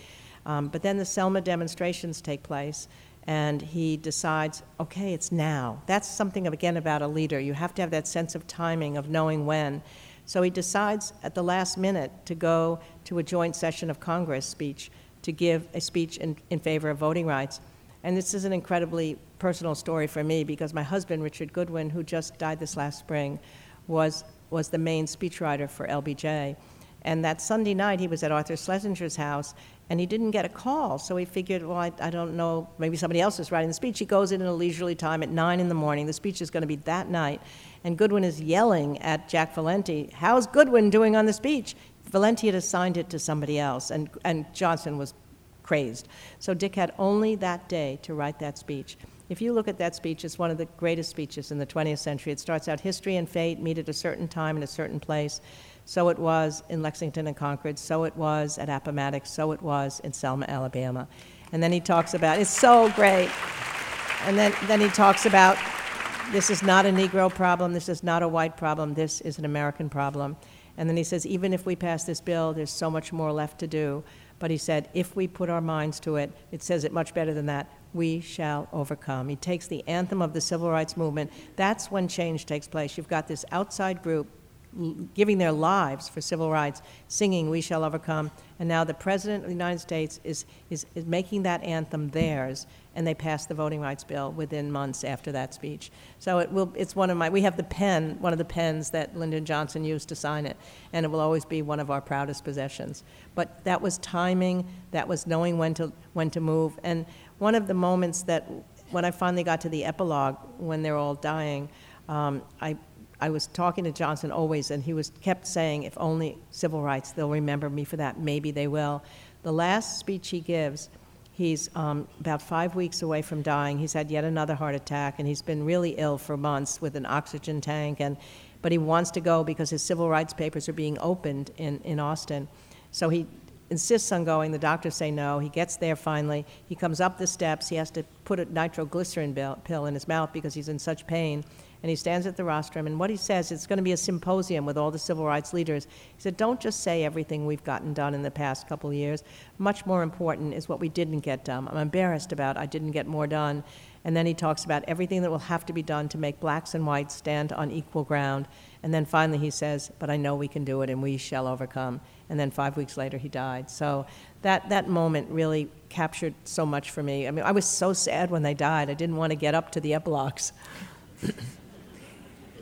Um, but then the Selma demonstrations take place, and he decides, okay, it's now. That's something, again, about a leader. You have to have that sense of timing, of knowing when. So he decides at the last minute to go to a joint session of Congress speech to give a speech in, in favor of voting rights. And this is an incredibly personal story for me because my husband, Richard Goodwin, who just died this last spring, was, was the main speechwriter for LBJ. And that Sunday night, he was at Arthur Schlesinger's house, and he didn't get a call. So he figured, well, I, I don't know, maybe somebody else is writing the speech. He goes in at a leisurely time at 9 in the morning. The speech is going to be that night. And Goodwin is yelling at Jack Valenti, How's Goodwin doing on the speech? Valenti had assigned it to somebody else, and, and Johnson was crazed. So Dick had only that day to write that speech. If you look at that speech, it's one of the greatest speeches in the 20th century. It starts out history and fate meet at a certain time in a certain place. So it was in Lexington and Concord, so it was at Appomattox, so it was in Selma, Alabama. And then he talks about it's so great. And then, then he talks about this is not a Negro problem, this is not a white problem, this is an American problem. And then he says, even if we pass this bill, there's so much more left to do. But he said, if we put our minds to it, it says it much better than that, we shall overcome. He takes the anthem of the civil rights movement. That's when change takes place. You've got this outside group giving their lives for civil rights, singing We Shall Overcome. And now the President of the United States is, is, is making that anthem theirs, and they passed the voting rights bill within months after that speech. So it will, it's one of my, we have the pen, one of the pens that Lyndon Johnson used to sign it, and it will always be one of our proudest possessions. But that was timing, that was knowing when to, when to move. And one of the moments that, when I finally got to the epilogue, when they're all dying, um, I I was talking to Johnson always, and he was kept saying, "If only civil rights, they'll remember me for that. Maybe they will." The last speech he gives, he's um, about five weeks away from dying. He's had yet another heart attack, and he's been really ill for months with an oxygen tank. And but he wants to go because his civil rights papers are being opened in, in Austin. So he insists on going. The doctors say no. He gets there finally. He comes up the steps. He has to put a nitroglycerin pill in his mouth because he's in such pain and he stands at the rostrum, and what he says, it's going to be a symposium with all the civil rights leaders. He said, don't just say everything we've gotten done in the past couple of years. Much more important is what we didn't get done. I'm embarrassed about I didn't get more done. And then he talks about everything that will have to be done to make blacks and whites stand on equal ground. And then finally he says, but I know we can do it and we shall overcome. And then five weeks later he died. So that, that moment really captured so much for me. I mean, I was so sad when they died. I didn't want to get up to the epilogues.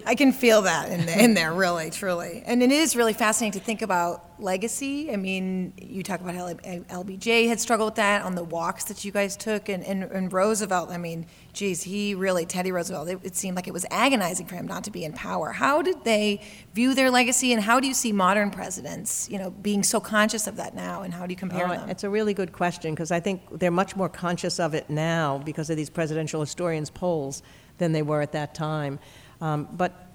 I can feel that in, in there, really, truly. And it is really fascinating to think about legacy. I mean, you talk about how LBJ had struggled with that on the walks that you guys took, and, and, and Roosevelt, I mean, geez, he really, Teddy Roosevelt, it, it, seemed like it was agonizing for him not to be in power. How did they view their legacy, and how do you see modern presidents, you know, being so conscious of that now, and how do you compare oh, them? It's a really good question, because I think they're much more conscious of it now because of these presidential historians' polls than they were at that time. Um, but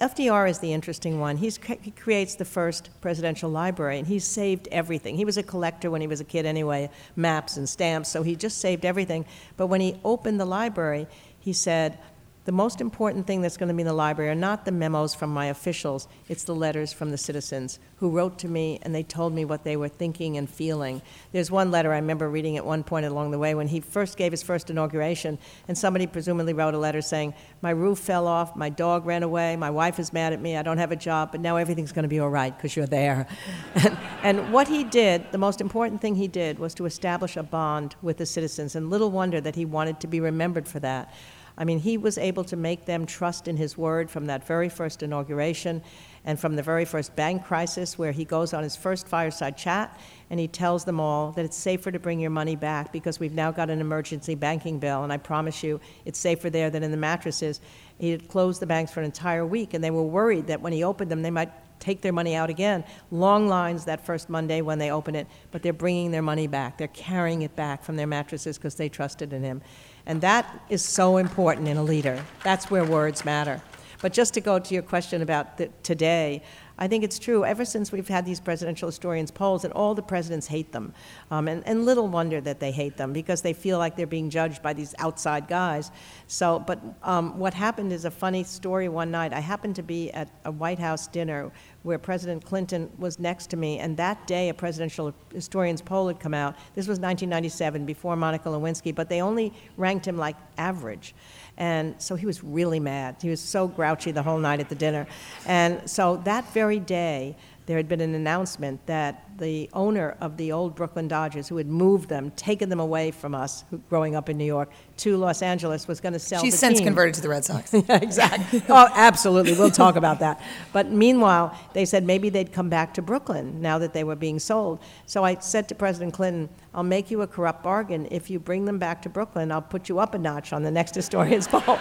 FDR is the interesting one. He's, he creates the first presidential library, and he saved everything. He was a collector when he was a kid anyway, maps and stamps, so he just saved everything. But when he opened the library, he said, the most important thing that's going to be in the library are not the memos from my officials, it's the letters from the citizens who wrote to me and they told me what they were thinking and feeling. There's one letter I remember reading at one point along the way when he first gave his first inauguration, and somebody presumably wrote a letter saying, My roof fell off, my dog ran away, my wife is mad at me, I don't have a job, but now everything's going to be all right because you're there. and, and what he did, the most important thing he did, was to establish a bond with the citizens, and little wonder that he wanted to be remembered for that. I mean, he was able to make them trust in his word from that very first inauguration and from the very first bank crisis, where he goes on his first fireside chat and he tells them all that it's safer to bring your money back because we've now got an emergency banking bill, and I promise you it's safer there than in the mattresses. He had closed the banks for an entire week, and they were worried that when he opened them, they might take their money out again. Long lines that first Monday when they open it, but they're bringing their money back. They're carrying it back from their mattresses because they trusted in him. And that is so important in a leader. That's where words matter. But just to go to your question about the, today, I think it's true. Ever since we've had these presidential historians polls, and all the presidents hate them. Um, and, and little wonder that they hate them because they feel like they're being judged by these outside guys. So, but um, what happened is a funny story one night. I happened to be at a White House dinner where President Clinton was next to me, and that day a presidential historian's poll had come out. This was 1997, before Monica Lewinsky, but they only ranked him like average. And so he was really mad. He was so grouchy the whole night at the dinner. And so that very day, there had been an announcement that the owner of the old Brooklyn Dodgers, who had moved them, taken them away from us, who, growing up in New York, to Los Angeles, was going to sell She's the since team. converted to the Red Sox. yeah, exactly. Oh, absolutely. We'll talk about that. But meanwhile, they said maybe they'd come back to Brooklyn now that they were being sold. So I said to President Clinton, I'll make you a corrupt bargain. If you bring them back to Brooklyn, I'll put you up a notch on the next historian's poll.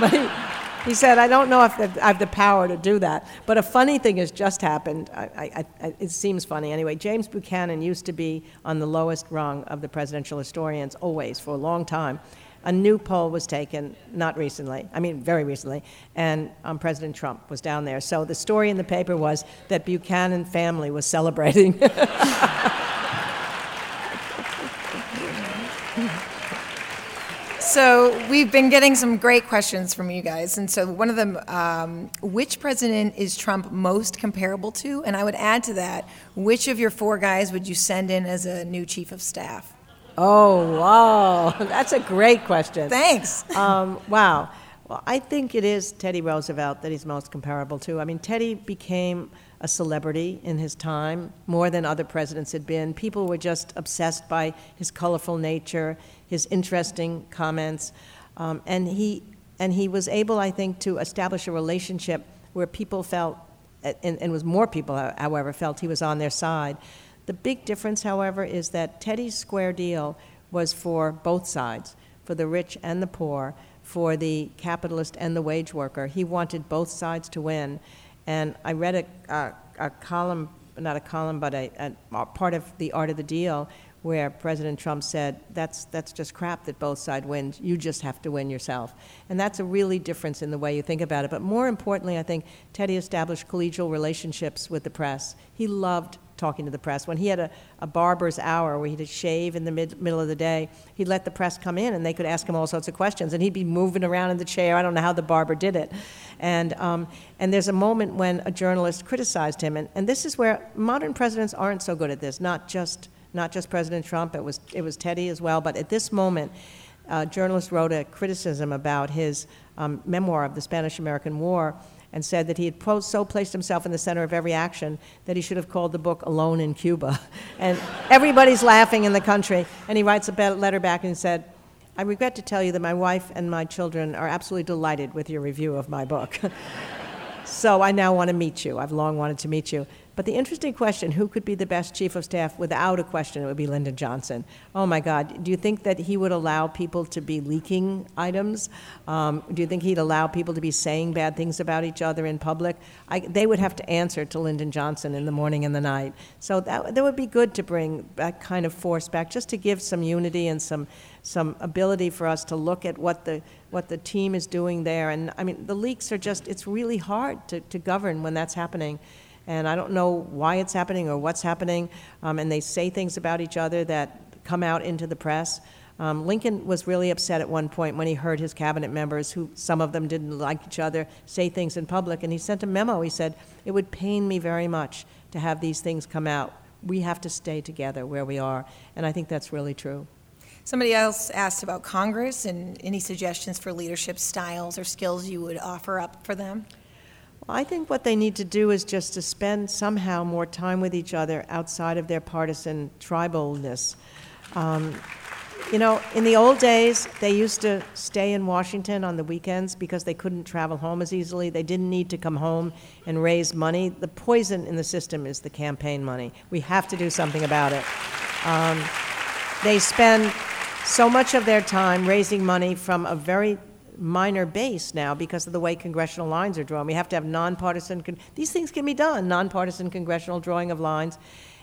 but he, he said, I don't know if I have the power to do that. But a funny thing has just happened. I, I, I, it seems funny anyway. James Buchanan used to be on the lowest rung of the presidential historians, always, for a long time. A new poll was taken, not recently, I mean, very recently, and um, President Trump was down there. So the story in the paper was that Buchanan family was celebrating. So we've been getting some great questions from you guys, and so one of them, um, which president is Trump most comparable to? And I would add to that, which of your four guys would you send in as a new chief of staff? oh, wow. That's a great question. Thanks. Um, wow. Well, I think it is Teddy Roosevelt that he's most comparable to. I mean, Teddy became a celebrity in his time, more than other presidents had been. People were just obsessed by his colorful nature, his interesting comments, um, and he and he was able, I think, to establish a relationship where people felt, and, and was more people, however, felt he was on their side. The big difference, however, is that Teddy's square deal was for both sides, for the rich and the poor, for the capitalist and the wage worker. He wanted both sides to win. And I read a, a, a column, not a column, but a, a part of the art of the deal where President Trump said, that's, that's just crap that both sides win. You just have to win yourself. And that's a really difference in the way you think about it. But more importantly, I think Teddy established collegial relationships with the press. He loved talking to the press. When he had a, a barber's hour where he'd shave in the mid, middle of the day, he'd let the press come in and they could ask him all sorts of questions. And he'd be moving around in the chair. I don't know how the barber did it. And, um, and there's a moment when a journalist criticized him. And, and this is where modern presidents aren't so good at this, not just, not just President Trump, it was, it was Teddy as well. But at this moment, a journalist wrote a criticism about his um, memoir of the Spanish American War and said that he had so placed himself in the center of every action that he should have called the book Alone in Cuba. and everybody's laughing in the country. And he writes a letter back and said, I regret to tell you that my wife and my children are absolutely delighted with your review of my book. so I now want to meet you. I've long wanted to meet you. But the interesting question who could be the best chief of staff? Without a question, it would be Lyndon Johnson. Oh my God. Do you think that he would allow people to be leaking items? Um, do you think he'd allow people to be saying bad things about each other in public? I, they would have to answer to Lyndon Johnson in the morning and the night. So that, that would be good to bring that kind of force back, just to give some unity and some, some ability for us to look at what the, what the team is doing there. And I mean, the leaks are just, it's really hard to, to govern when that's happening and I don't know why it's happening or what's happening, um, and they say things about each other that come out into the press. Um, Lincoln was really upset at one point when he heard his cabinet members, who some of them didn't like each other, say things in public, and he sent a memo. He said, It would pain me very much to have these things come out. We have to stay together where we are, and I think that's really true. Somebody else asked about Congress and any suggestions for leadership styles or skills you would offer up for them. I think what they need to do is just to spend somehow more time with each other outside of their partisan tribalness. Um, you know, in the old days, they used to stay in Washington on the weekends because they couldn't travel home as easily. They didn't need to come home and raise money. The poison in the system is the campaign money. We have to do something about it. Um, they spend so much of their time raising money from a very minor base now because of the way congressional lines are drawn. We have to have nonpartisan, con- these things can be done, nonpartisan congressional drawing of lines.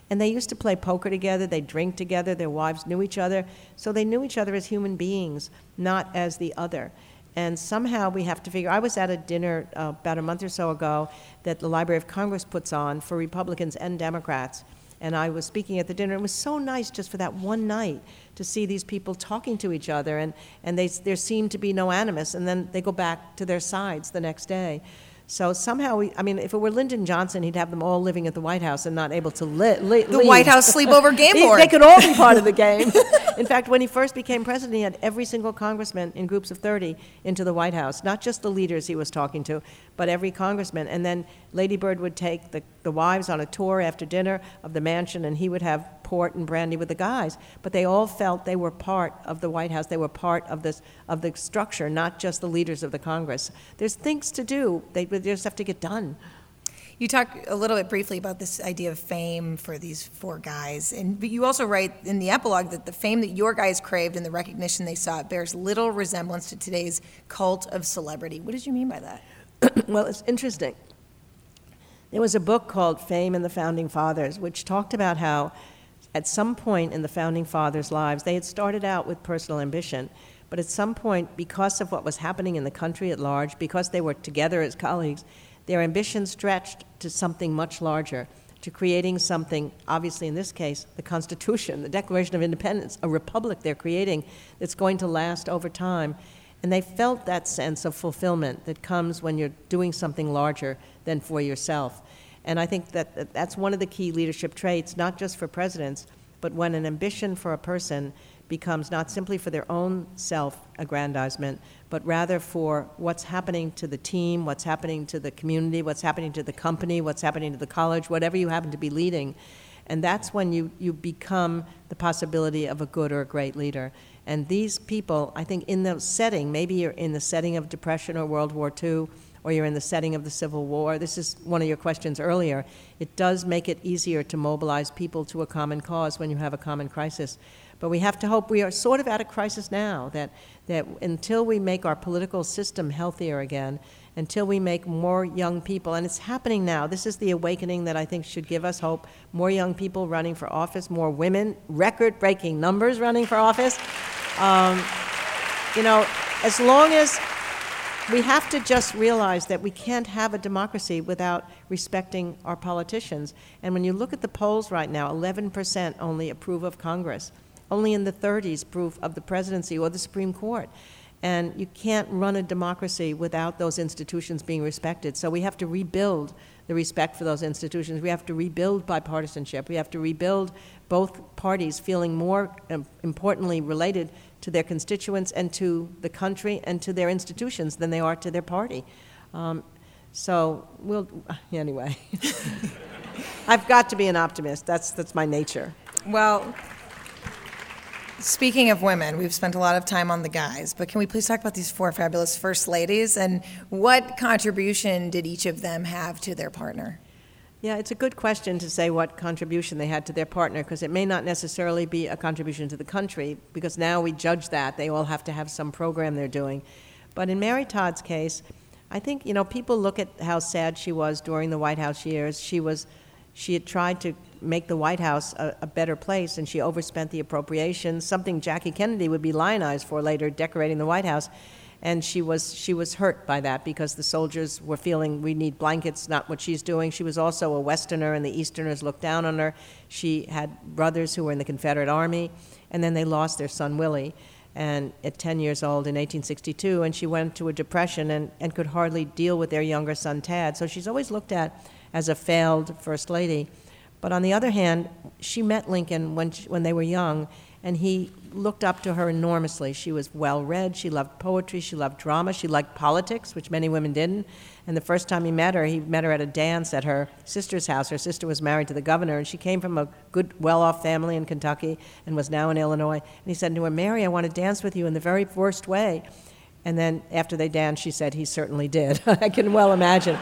And they used to play poker together, they drink together, their wives knew each other, so they knew each other as human beings, not as the other. And somehow we have to figure. I was at a dinner uh, about a month or so ago that the Library of Congress puts on for Republicans and Democrats. And I was speaking at the dinner. It was so nice just for that one night to see these people talking to each other, and, and they, there seemed to be no animus, and then they go back to their sides the next day. So somehow, we, I mean, if it were Lyndon Johnson, he'd have them all living at the White House and not able to li- li- The leave. White House sleepover game board. They could all be part of the game. In fact, when he first became president, he had every single congressman in groups of 30 into the White House, not just the leaders he was talking to, but every congressman. And then Lady Bird would take the, the wives on a tour after dinner of the mansion, and he would have port and brandy with the guys. But they all felt they were part of the White House. They were part of this of the structure, not just the leaders of the Congress. There's things to do. They, they just have to get done. You talk a little bit briefly about this idea of fame for these four guys, and but you also write in the epilogue that the fame that your guys craved and the recognition they sought bears little resemblance to today's cult of celebrity. What did you mean by that? well, it's interesting. There was a book called Fame and the Founding Fathers, which talked about how, at some point in the Founding Fathers' lives, they had started out with personal ambition, but at some point, because of what was happening in the country at large, because they were together as colleagues, their ambition stretched to something much larger, to creating something, obviously in this case, the Constitution, the Declaration of Independence, a republic they're creating that's going to last over time. And they felt that sense of fulfillment that comes when you're doing something larger than for yourself. And I think that that that's one of the key leadership traits, not just for presidents, but when an ambition for a person becomes not simply for their own self aggrandizement, but rather for what's happening to the team, what's happening to the community, what's happening to the company, what's happening to the college, whatever you happen to be leading. And that's when you, you become the possibility of a good or a great leader. And these people, I think, in the setting, maybe you're in the setting of Depression or World War II, or you're in the setting of the Civil War. This is one of your questions earlier. It does make it easier to mobilize people to a common cause when you have a common crisis. But we have to hope we are sort of at a crisis now that, that until we make our political system healthier again, until we make more young people, and it's happening now. This is the awakening that I think should give us hope. More young people running for office, more women, record breaking numbers running for office. Um, you know, as long as we have to just realize that we can't have a democracy without respecting our politicians. And when you look at the polls right now, 11% only approve of Congress. Only in the 30s approve of the presidency or the Supreme Court. And you can't run a democracy without those institutions being respected. So we have to rebuild the respect for those institutions. We have to rebuild bipartisanship. We have to rebuild both parties feeling more um, importantly related to their constituents and to the country and to their institutions than they are to their party. Um, so we'll, anyway. I've got to be an optimist. That's, that's my nature. Well, speaking of women, we've spent a lot of time on the guys, but can we please talk about these four fabulous first ladies and what contribution did each of them have to their partner? Yeah, it's a good question to say what contribution they had to their partner because it may not necessarily be a contribution to the country because now we judge that. They all have to have some program they're doing. But in Mary Todd's case, I think, you know, people look at how sad she was during the White House years. She was she had tried to make the White House a, a, better place, and she overspent the appropriations, something Jackie Kennedy would be lionized for later, decorating the White House. And she was, she was hurt by that because the soldiers were feeling we need blankets, not what she's doing. She was also a Westerner, and the Easterners looked down on her. She had brothers who were in the Confederate Army, and then they lost their son, Willie and at 10 years old in 1862, and she went to a depression and, and could hardly deal with their younger son, Tad. So she's always looked at as a failed first lady. But on the other hand, she met Lincoln when, she, when they were young, and he looked up to her enormously. She was well read, she loved poetry, she loved drama, she liked politics, which many women didn't. And the first time he met her, he met her at a dance at her sister's house. Her sister was married to the governor, and she came from a good, well off family in Kentucky and was now in Illinois. And he said to her, Mary, I want to dance with you in the very worst way. And then after they danced, she said, He certainly did. I can well imagine.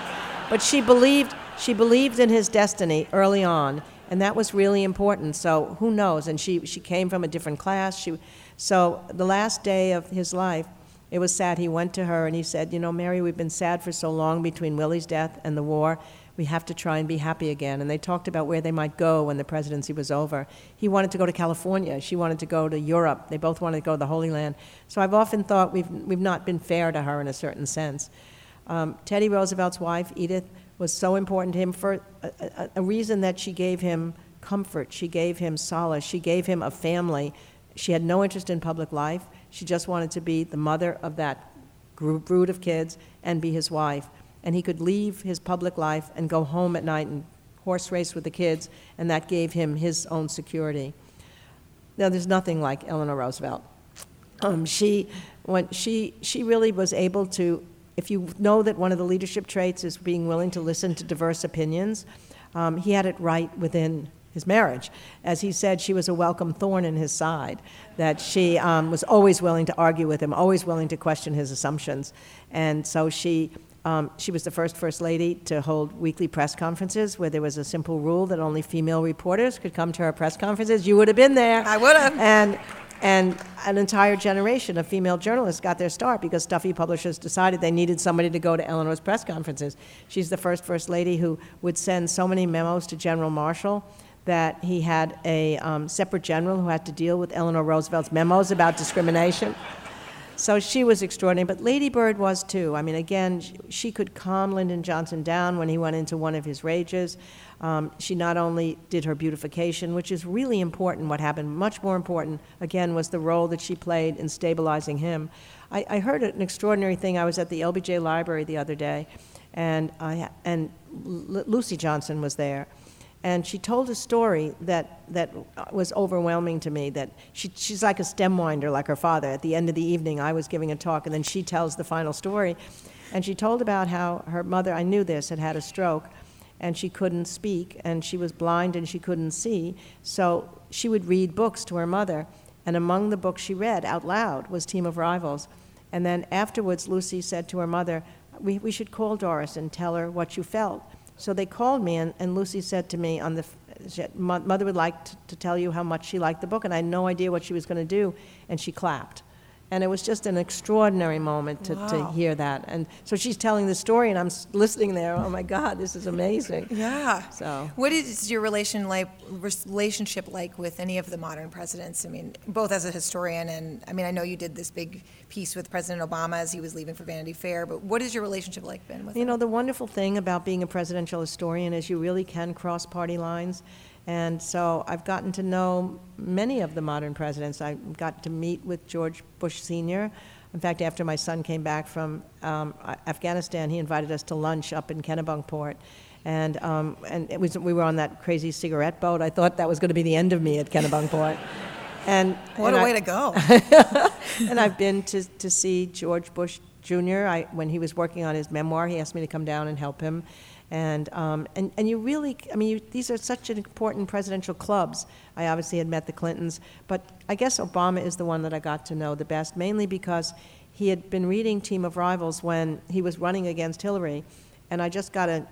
But she believed, she believed in his destiny early on, and that was really important. So who knows? And she, she came from a different class. She, so the last day of his life, it was sad. He went to her and he said, You know, Mary, we've been sad for so long between Willie's death and the war. we have to try and be happy again. And they talked about where they might go when the presidency was over. He wanted to go to California. She wanted to go to Europe. They both wanted to go to the Holy Land. So I've often thought we've, we've not been fair to her in a certain sense. Um, Teddy Roosevelt's wife, Edith, was so important to him for a, a, a reason that she gave him comfort, she gave him solace, she gave him a family. She had no interest in public life. She just wanted to be the mother of that group, brood of kids and be his wife. And he could leave his public life and go home at night and horse race with the kids, and that gave him his own security. Now, there's nothing like Eleanor Roosevelt. Um, she, when she, she really was able to if you know that one of the leadership traits is being willing to listen to diverse opinions, um, he had it right within his marriage. As he said, she was a welcome thorn in his side, that she um, was always willing to argue with him, always willing to question his assumptions. And so she, um, she was the first First Lady to hold weekly press conferences where there was a simple rule that only female reporters could come to her press conferences. You would have been there. I would have. And and an entire generation of female journalists got their start because Stuffy Publishers decided they needed somebody to go to Eleanor's press conferences. She's the first First Lady who would send so many memos to General Marshall that he had a um, separate general who had to deal with Eleanor Roosevelt's memos about discrimination. So she was extraordinary, but Lady Bird was too. I mean, again, she could calm Lyndon Johnson down when he went into one of his rages. Um, she not only did her beautification, which is really important, what happened, much more important, again, was the role that she played in stabilizing him. I, I heard an extraordinary thing. I was at the LBJ Library the other day, and, I, and L- Luci Johnson was there. And she told a story that, that was overwhelming to me. That she, she's like a stem winder, like her father. At the end of the evening, I was giving a talk, and then she tells the final story. And she told about how her mother, I knew this, had had a stroke, and she couldn't speak, and she was blind and she couldn't see. So she would read books to her mother, and among the books she read out loud was Team of Rivals. And then afterwards, Luci said to her mother, we, we should call Doris and tell her what you felt. So they called me, and, and Luci said to me, on the, said, Mother would like to, to tell you how much she liked the book, and I had no idea what she was going to do, and she clapped. And it was just an extraordinary moment to, to hear that. And so she's telling the story, and I'm listening there. Oh my God, this is amazing. Yeah. So What is your relation like, relationship like with any of the modern presidents? I mean, both as a historian and, I mean, I know you did this big piece with President Obama as he was leaving for Vanity Fair, but what is your relationship like been with you him? know the wonderful thing about being a presidential historian is you really can cross party lines. And so I've gotten to know many of the modern presidents. I got to meet with George Bush Sr. In fact, after my son came back from um, Afghanistan, he invited us to lunch up in Kennebunkport. And, um, and it was, we were on that crazy cigarette boat. I thought that was going to be the end of me at Kennebunkport. And, what and a I- way to go. and I've been to, to see George Bush Jr. I, when he was working on his memoir, he asked me to come down and help him. And, um, and, and you really, I mean, you, these are such an important presidential clubs. I obviously had met the Clintons, but I guess Obama is the one that I got to know the best, mainly because he had been reading Team of Rivals when he was running against Hillary. And I just got a,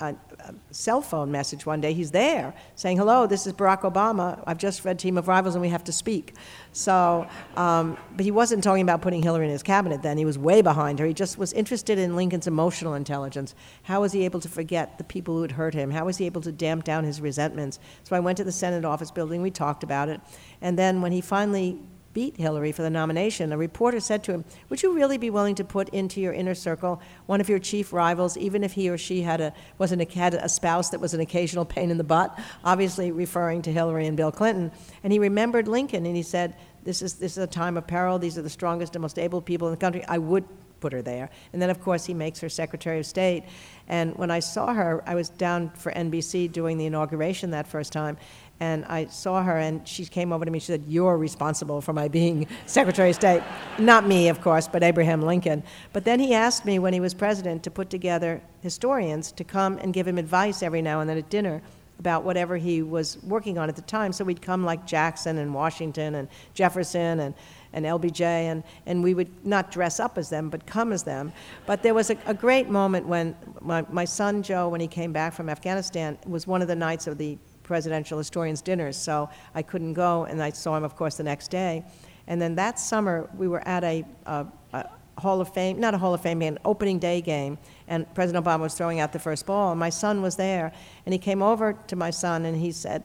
a, a cell phone message one day. He's there saying, Hello, this is Barack Obama. I've just read Team of Rivals and we have to speak. So, um, but he wasn't talking about putting Hillary in his cabinet then. He was way behind her. He just was interested in Lincoln's emotional intelligence. How was he able to forget the people who had hurt him? How was he able to damp down his resentments? So I went to the Senate office building. We talked about it. And then when he finally beat Hillary for the nomination, a reporter said to him, Would you really be willing to put into your inner circle one of your chief rivals, even if he or she had a, wasn't a, had a spouse that was an occasional pain in the butt? Obviously, referring to Hillary and Bill Clinton. And he remembered Lincoln and he said, this is, this is a time of peril. These are the strongest and most able people in the country. I would put her there. And then, of course, he makes her Secretary of State. And when I saw her, I was down for NBC doing the inauguration that first time, and I saw her, and she came over to me. She said, "You're responsible for my being Secretary of State, not me, of course, but Abraham Lincoln." But then he asked me when he was president to put together historians to come and give him advice every now and then at dinner about whatever he was working on at the time. So we'd come like Jackson and Washington and Jefferson and, and LBJ, and, and we would not dress up as them, but come as them. But there was a, a great moment when my, my son Joe, when he came back from Afghanistan, was one of the nights of the presidential historians' dinners, so I couldn't go, and I saw him, of course, the next day. And then that summer, we were at a, a, a Hall of Fame, not a Hall of Fame an opening day game, and President Obama was throwing out the first ball, and my son was there, and he came over to my son and he said,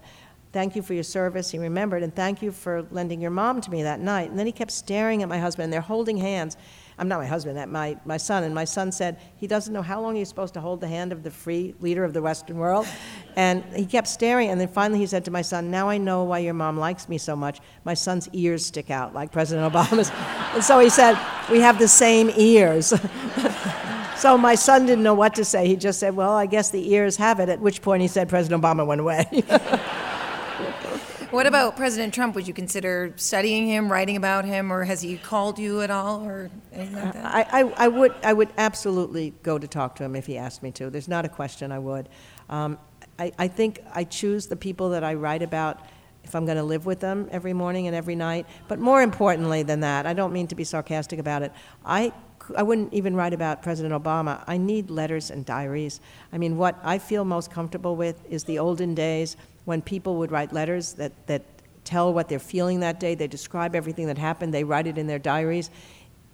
Thank you for your service. He remembered, and thank you for lending your mom to me that night. And then he kept staring at my husband, and they're holding hands. I'm not my husband, at my, my son. And my son said he doesn't know how long he's supposed to hold the hand of the free leader of the Western world. And he kept staring, and then finally he said to my son, Now I know why your mom likes me so much. My son's ears stick out like President Obama's. and so he said, We have the same ears. so my son didn't know what to say. He just said, Well, I guess the ears have it, at which point he said President Obama went away. What about President Trump? Would you consider studying him, writing about him, or has he called you at all, or anything like that? I, I, I would, I would absolutely go to talk to him if he asked me to. There's not a question I would. Um, I, I think I choose the people that I write about if I'm going to live with them every morning and every night. But more importantly than that, I don't mean to be sarcastic about it. I, I wouldn't even write about President Obama. I need letters and diaries. I mean, what I feel most comfortable with is the olden days when people would write letters that, that tell what they're feeling that day, they describe everything that happened, they write it in their diaries.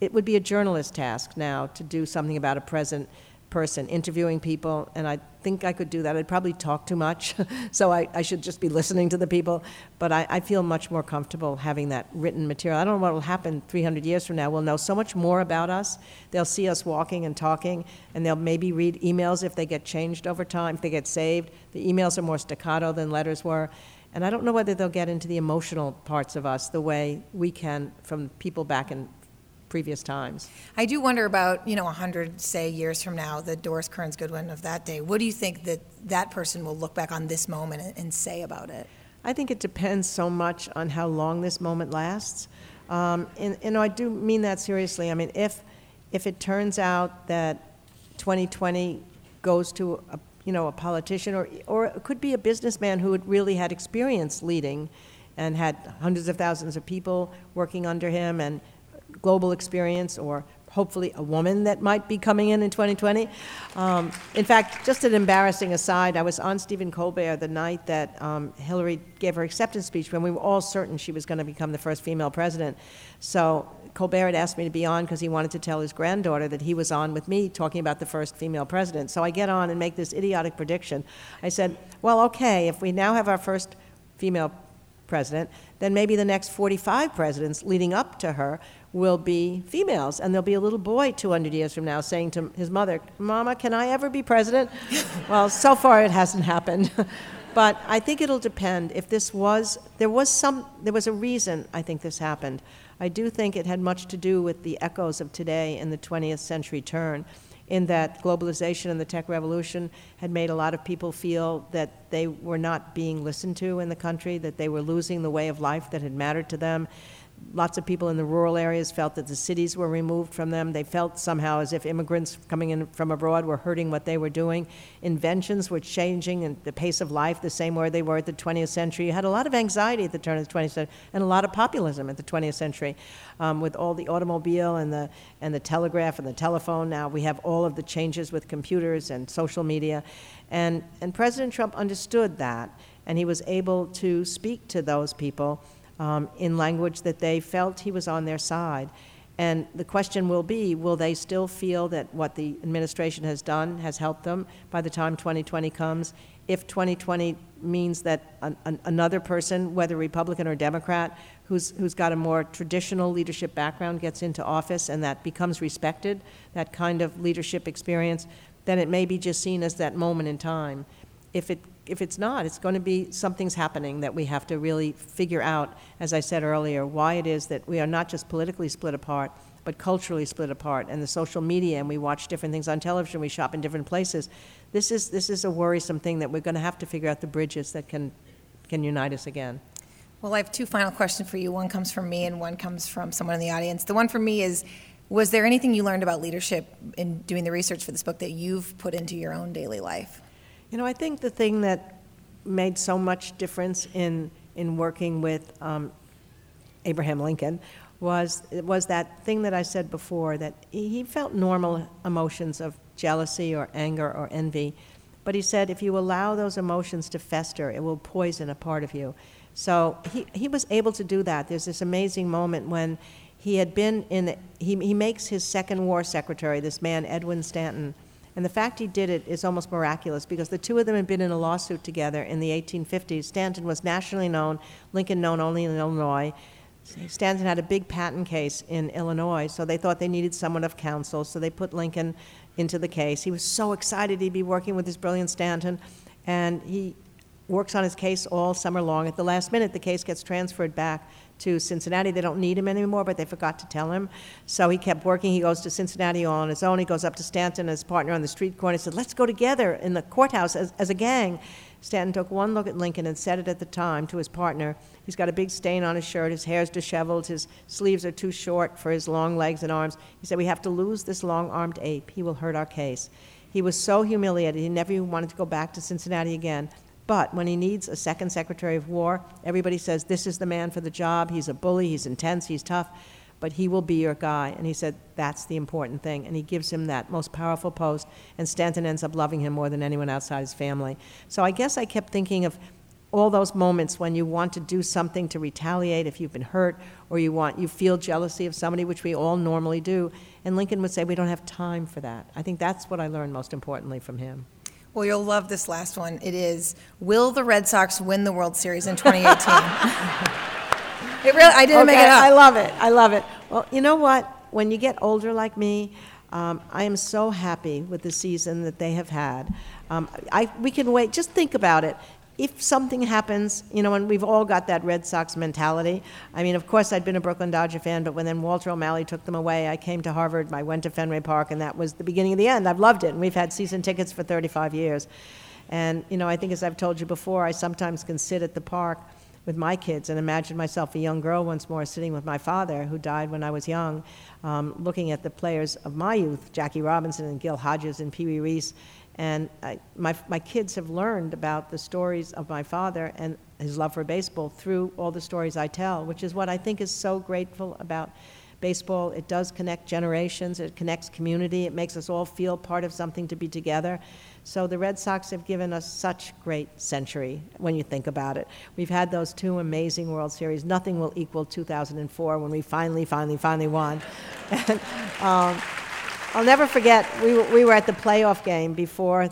It would be a journalist task now to do something about a present person, interviewing people, and I think I could do that. I'd probably talk too much, so I, I should just be listening to the people. But I, I feel much more comfortable having that written material. I don't know what will happen 300 years from now. We'll know so much more about us. They'll see us walking and talking, and they'll maybe read emails if they get changed over time, if they get saved. The emails are more staccato than letters were. And I don't know whether they'll get into the emotional parts of us the way we can from people back in previous times. I do wonder about, you know, 100, say, years from now, the Doris Kearns Goodwin of that day. What do you think that that person will look back on this moment and, and say about it? I think it depends so much on how long this moment lasts. Um, and, and I do mean that seriously. I mean, if, if it turns out that 2020 goes to a, you know, a politician or, or it could be a businessman who had really had experience leading and had hundreds of thousands of people working under him and global experience or hopefully a woman that might be coming in in 2020. Um, in fact, just an embarrassing aside, I was on Stephen Colbert the night that um, Hillary gave her acceptance speech when we were all certain she was going to become the first female president. So Colbert had asked me to be on because he wanted to tell his granddaughter that he was on with me talking about the first female president. So I get on and make this idiotic prediction. I said, well, okay, if we now have our first female president, then maybe the next 45 presidents leading up to her will be females. And there'll be a little boy 200 years from now saying to his mother, Mama, can I ever be president? well, so far it hasn't happened. but I think it'll depend. If this was, there was some, there was a reason I think this happened. I do think it had much to do with the echoes of today in the 20th century turn in that globalization and the tech revolution had made a lot of people feel that they were not being listened to in the country, that they were losing the way of life that had mattered to them, Lots of people in the rural areas felt that the cities were removed from them. They felt somehow as if immigrants coming in from abroad were hurting what they were doing. Inventions were changing and the pace of life the same way they were at the 20th century. You had a lot of anxiety at the turn of the 20th century and a lot of populism at the 20th century. Um, with all the automobile and the, and the telegraph and the telephone, now we have all of the changes with computers and social media. And, and President Trump understood that, and he was able to speak to those people um, in language that they felt he was on their side. And the question will be will they still feel that what the administration has done has helped them by the time 2020 comes? If 2020 means that an, an, another person, whether Republican or Democrat, who's, who's got a more traditional leadership background gets into office and that becomes respected, that kind of leadership experience, then it may be just seen as that moment in time. If it if it's not, it's going to be something's happening that we have to really figure out, as I said earlier, why it is that we are not just politically split apart, but culturally split apart. And the social media, and we watch different things on television, we shop in different places. This is, this is a worrisome thing that we're going to have to figure out the bridges that can, can unite us again. Well, I have two final questions for you. One comes from me, and one comes from someone in the audience. The one for me is Was there anything you learned about leadership in doing the research for this book that you've put into your own daily life? You know, I think the thing that made so much difference in, in working with um, Abraham Lincoln was, was that thing that I said before that he felt normal emotions of jealousy or anger or envy. But he said if you allow those emotions to fester, it will poison a part of you. So he, he was able to do that. There's this amazing moment when he had been in, he, he makes his second war secretary, this man, Edwin Stanton. And the fact he did it is almost miraculous because the two of them had been in a lawsuit together in the 1850s. Stanton was nationally known, Lincoln known only in Illinois. Stanton had a big patent case in Illinois, so they thought they needed someone of counsel, so they put Lincoln into the case. He was so excited he'd be working with this brilliant Stanton, and he works on his case all summer long. At the last minute, the case gets transferred back to Cincinnati. They don't need him anymore, but they forgot to tell him. So he kept working. He goes to Cincinnati all on his own. He goes up to Stanton, his partner on the street corner. He said, Let's go together in the courthouse as, as a gang. Stanton took one look at Lincoln and said it at the time to his partner. He's got a big stain on his shirt. His hair's disheveled. His sleeves are too short for his long legs and arms. He said, We have to lose this long armed ape. He will hurt our case. He was so humiliated, he never even wanted to go back to Cincinnati again. But when he needs a second Secretary of War, everybody says, This is the man for the job. He's a bully, he's intense, he's tough, but he will be your guy. And he said, That's the important thing. And he gives him that most powerful post, and Stanton ends up loving him more than anyone outside his family. So I guess I kept thinking of all those moments when you want to do something to retaliate if you've been hurt or you want you feel jealousy of somebody which we all normally do and lincoln would say we don't have time for that i think that's what i learned most importantly from him well, you'll love this last one. It is Will the Red Sox win the World Series in 2018? it really, I didn't make Okay, it I love it. I love it. Well, you know what? When you get older like me, um, I am so happy with the season that they have had. Um, I, we can wait. Just think about it. If something happens, you know, and we've all got that Red Sox mentality. I mean, of course, I'd been a Brooklyn Dodger fan, but when then Walter O'Malley took them away, I came to Harvard. I went to Fenway Park, and that was the beginning of the end. I've loved it, and we've had season tickets for 35 years. And you know, I think as I've told you before, I sometimes can sit at the park with my kids and imagine myself a young girl once more sitting with my father, who died when I was young, um, looking at the players of my youth, Jackie Robinson and Gil Hodges and Pee Wee Reese. And I, my, my kids have learned about the stories of my father and his love for baseball through all the stories I tell, which is what I think is so grateful about baseball. It does connect generations, it connects community, it makes us all feel part of something to be together. So the Red Sox have given us such great century when you think about it. We've had those two amazing World Series. Nothing will equal 2004 when we finally, finally, finally won. And, um, I'll never forget, we we were at the playoff game before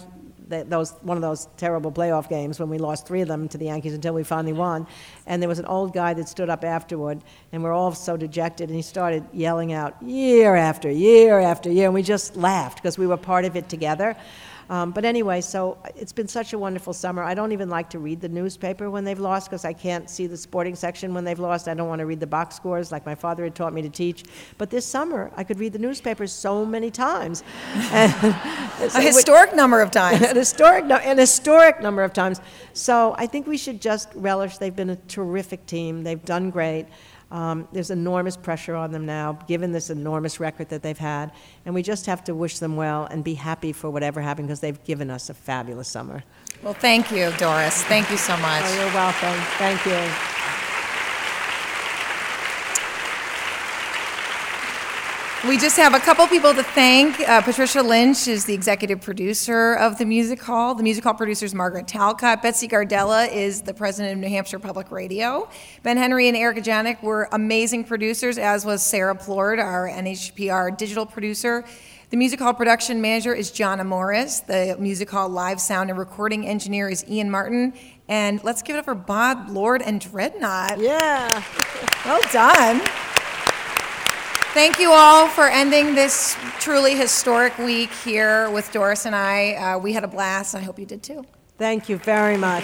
the, those, one of those terrible playoff games when we lost three of them to the Yankees until we finally won. And there was an old guy that stood up afterward, and we're all so dejected, and he started yelling out, year after year after year, and we just laughed because we were part of it together. Um, but anyway, so it's been such a wonderful summer. I don't even like to read the newspaper when they've lost because I can't see the sporting section when they've lost. I don't want to read the box scores like my father had taught me to teach. But this summer, I could read the newspaper so many times. And A historic number of times. an historic, no- an historic number of times. So I think we should just relish. They've been a terrific team. They've done great. Um, there's enormous pressure on them now, given this enormous record that they've had, and we just have to wish them well and be happy for whatever happened because they've given us a fabulous summer. Well, thank you, Doris. Thank you so much. Oh, you're welcome. Thank you. We just have a couple people to thank. Uh, Patricia Lynch is the executive producer of the Music Hall. The Music Hall producer is Margaret Talcott. Betsy Gardella is the president of New Hampshire Public Radio. Ben Henry and Erika Janik were amazing producers, as was Sarah Plourde, our NHPR digital producer. The Music Hall production manager is Jonna Morris. The Music Hall live sound and recording engineer is Ian Martin. And let's give it up for Bob Lord and Dreadnaught. Yeah. Well done. Thank you all for ending this truly historic week here with Doris and I. Uh, we had a blast. and I hope you did too. Thank you very much.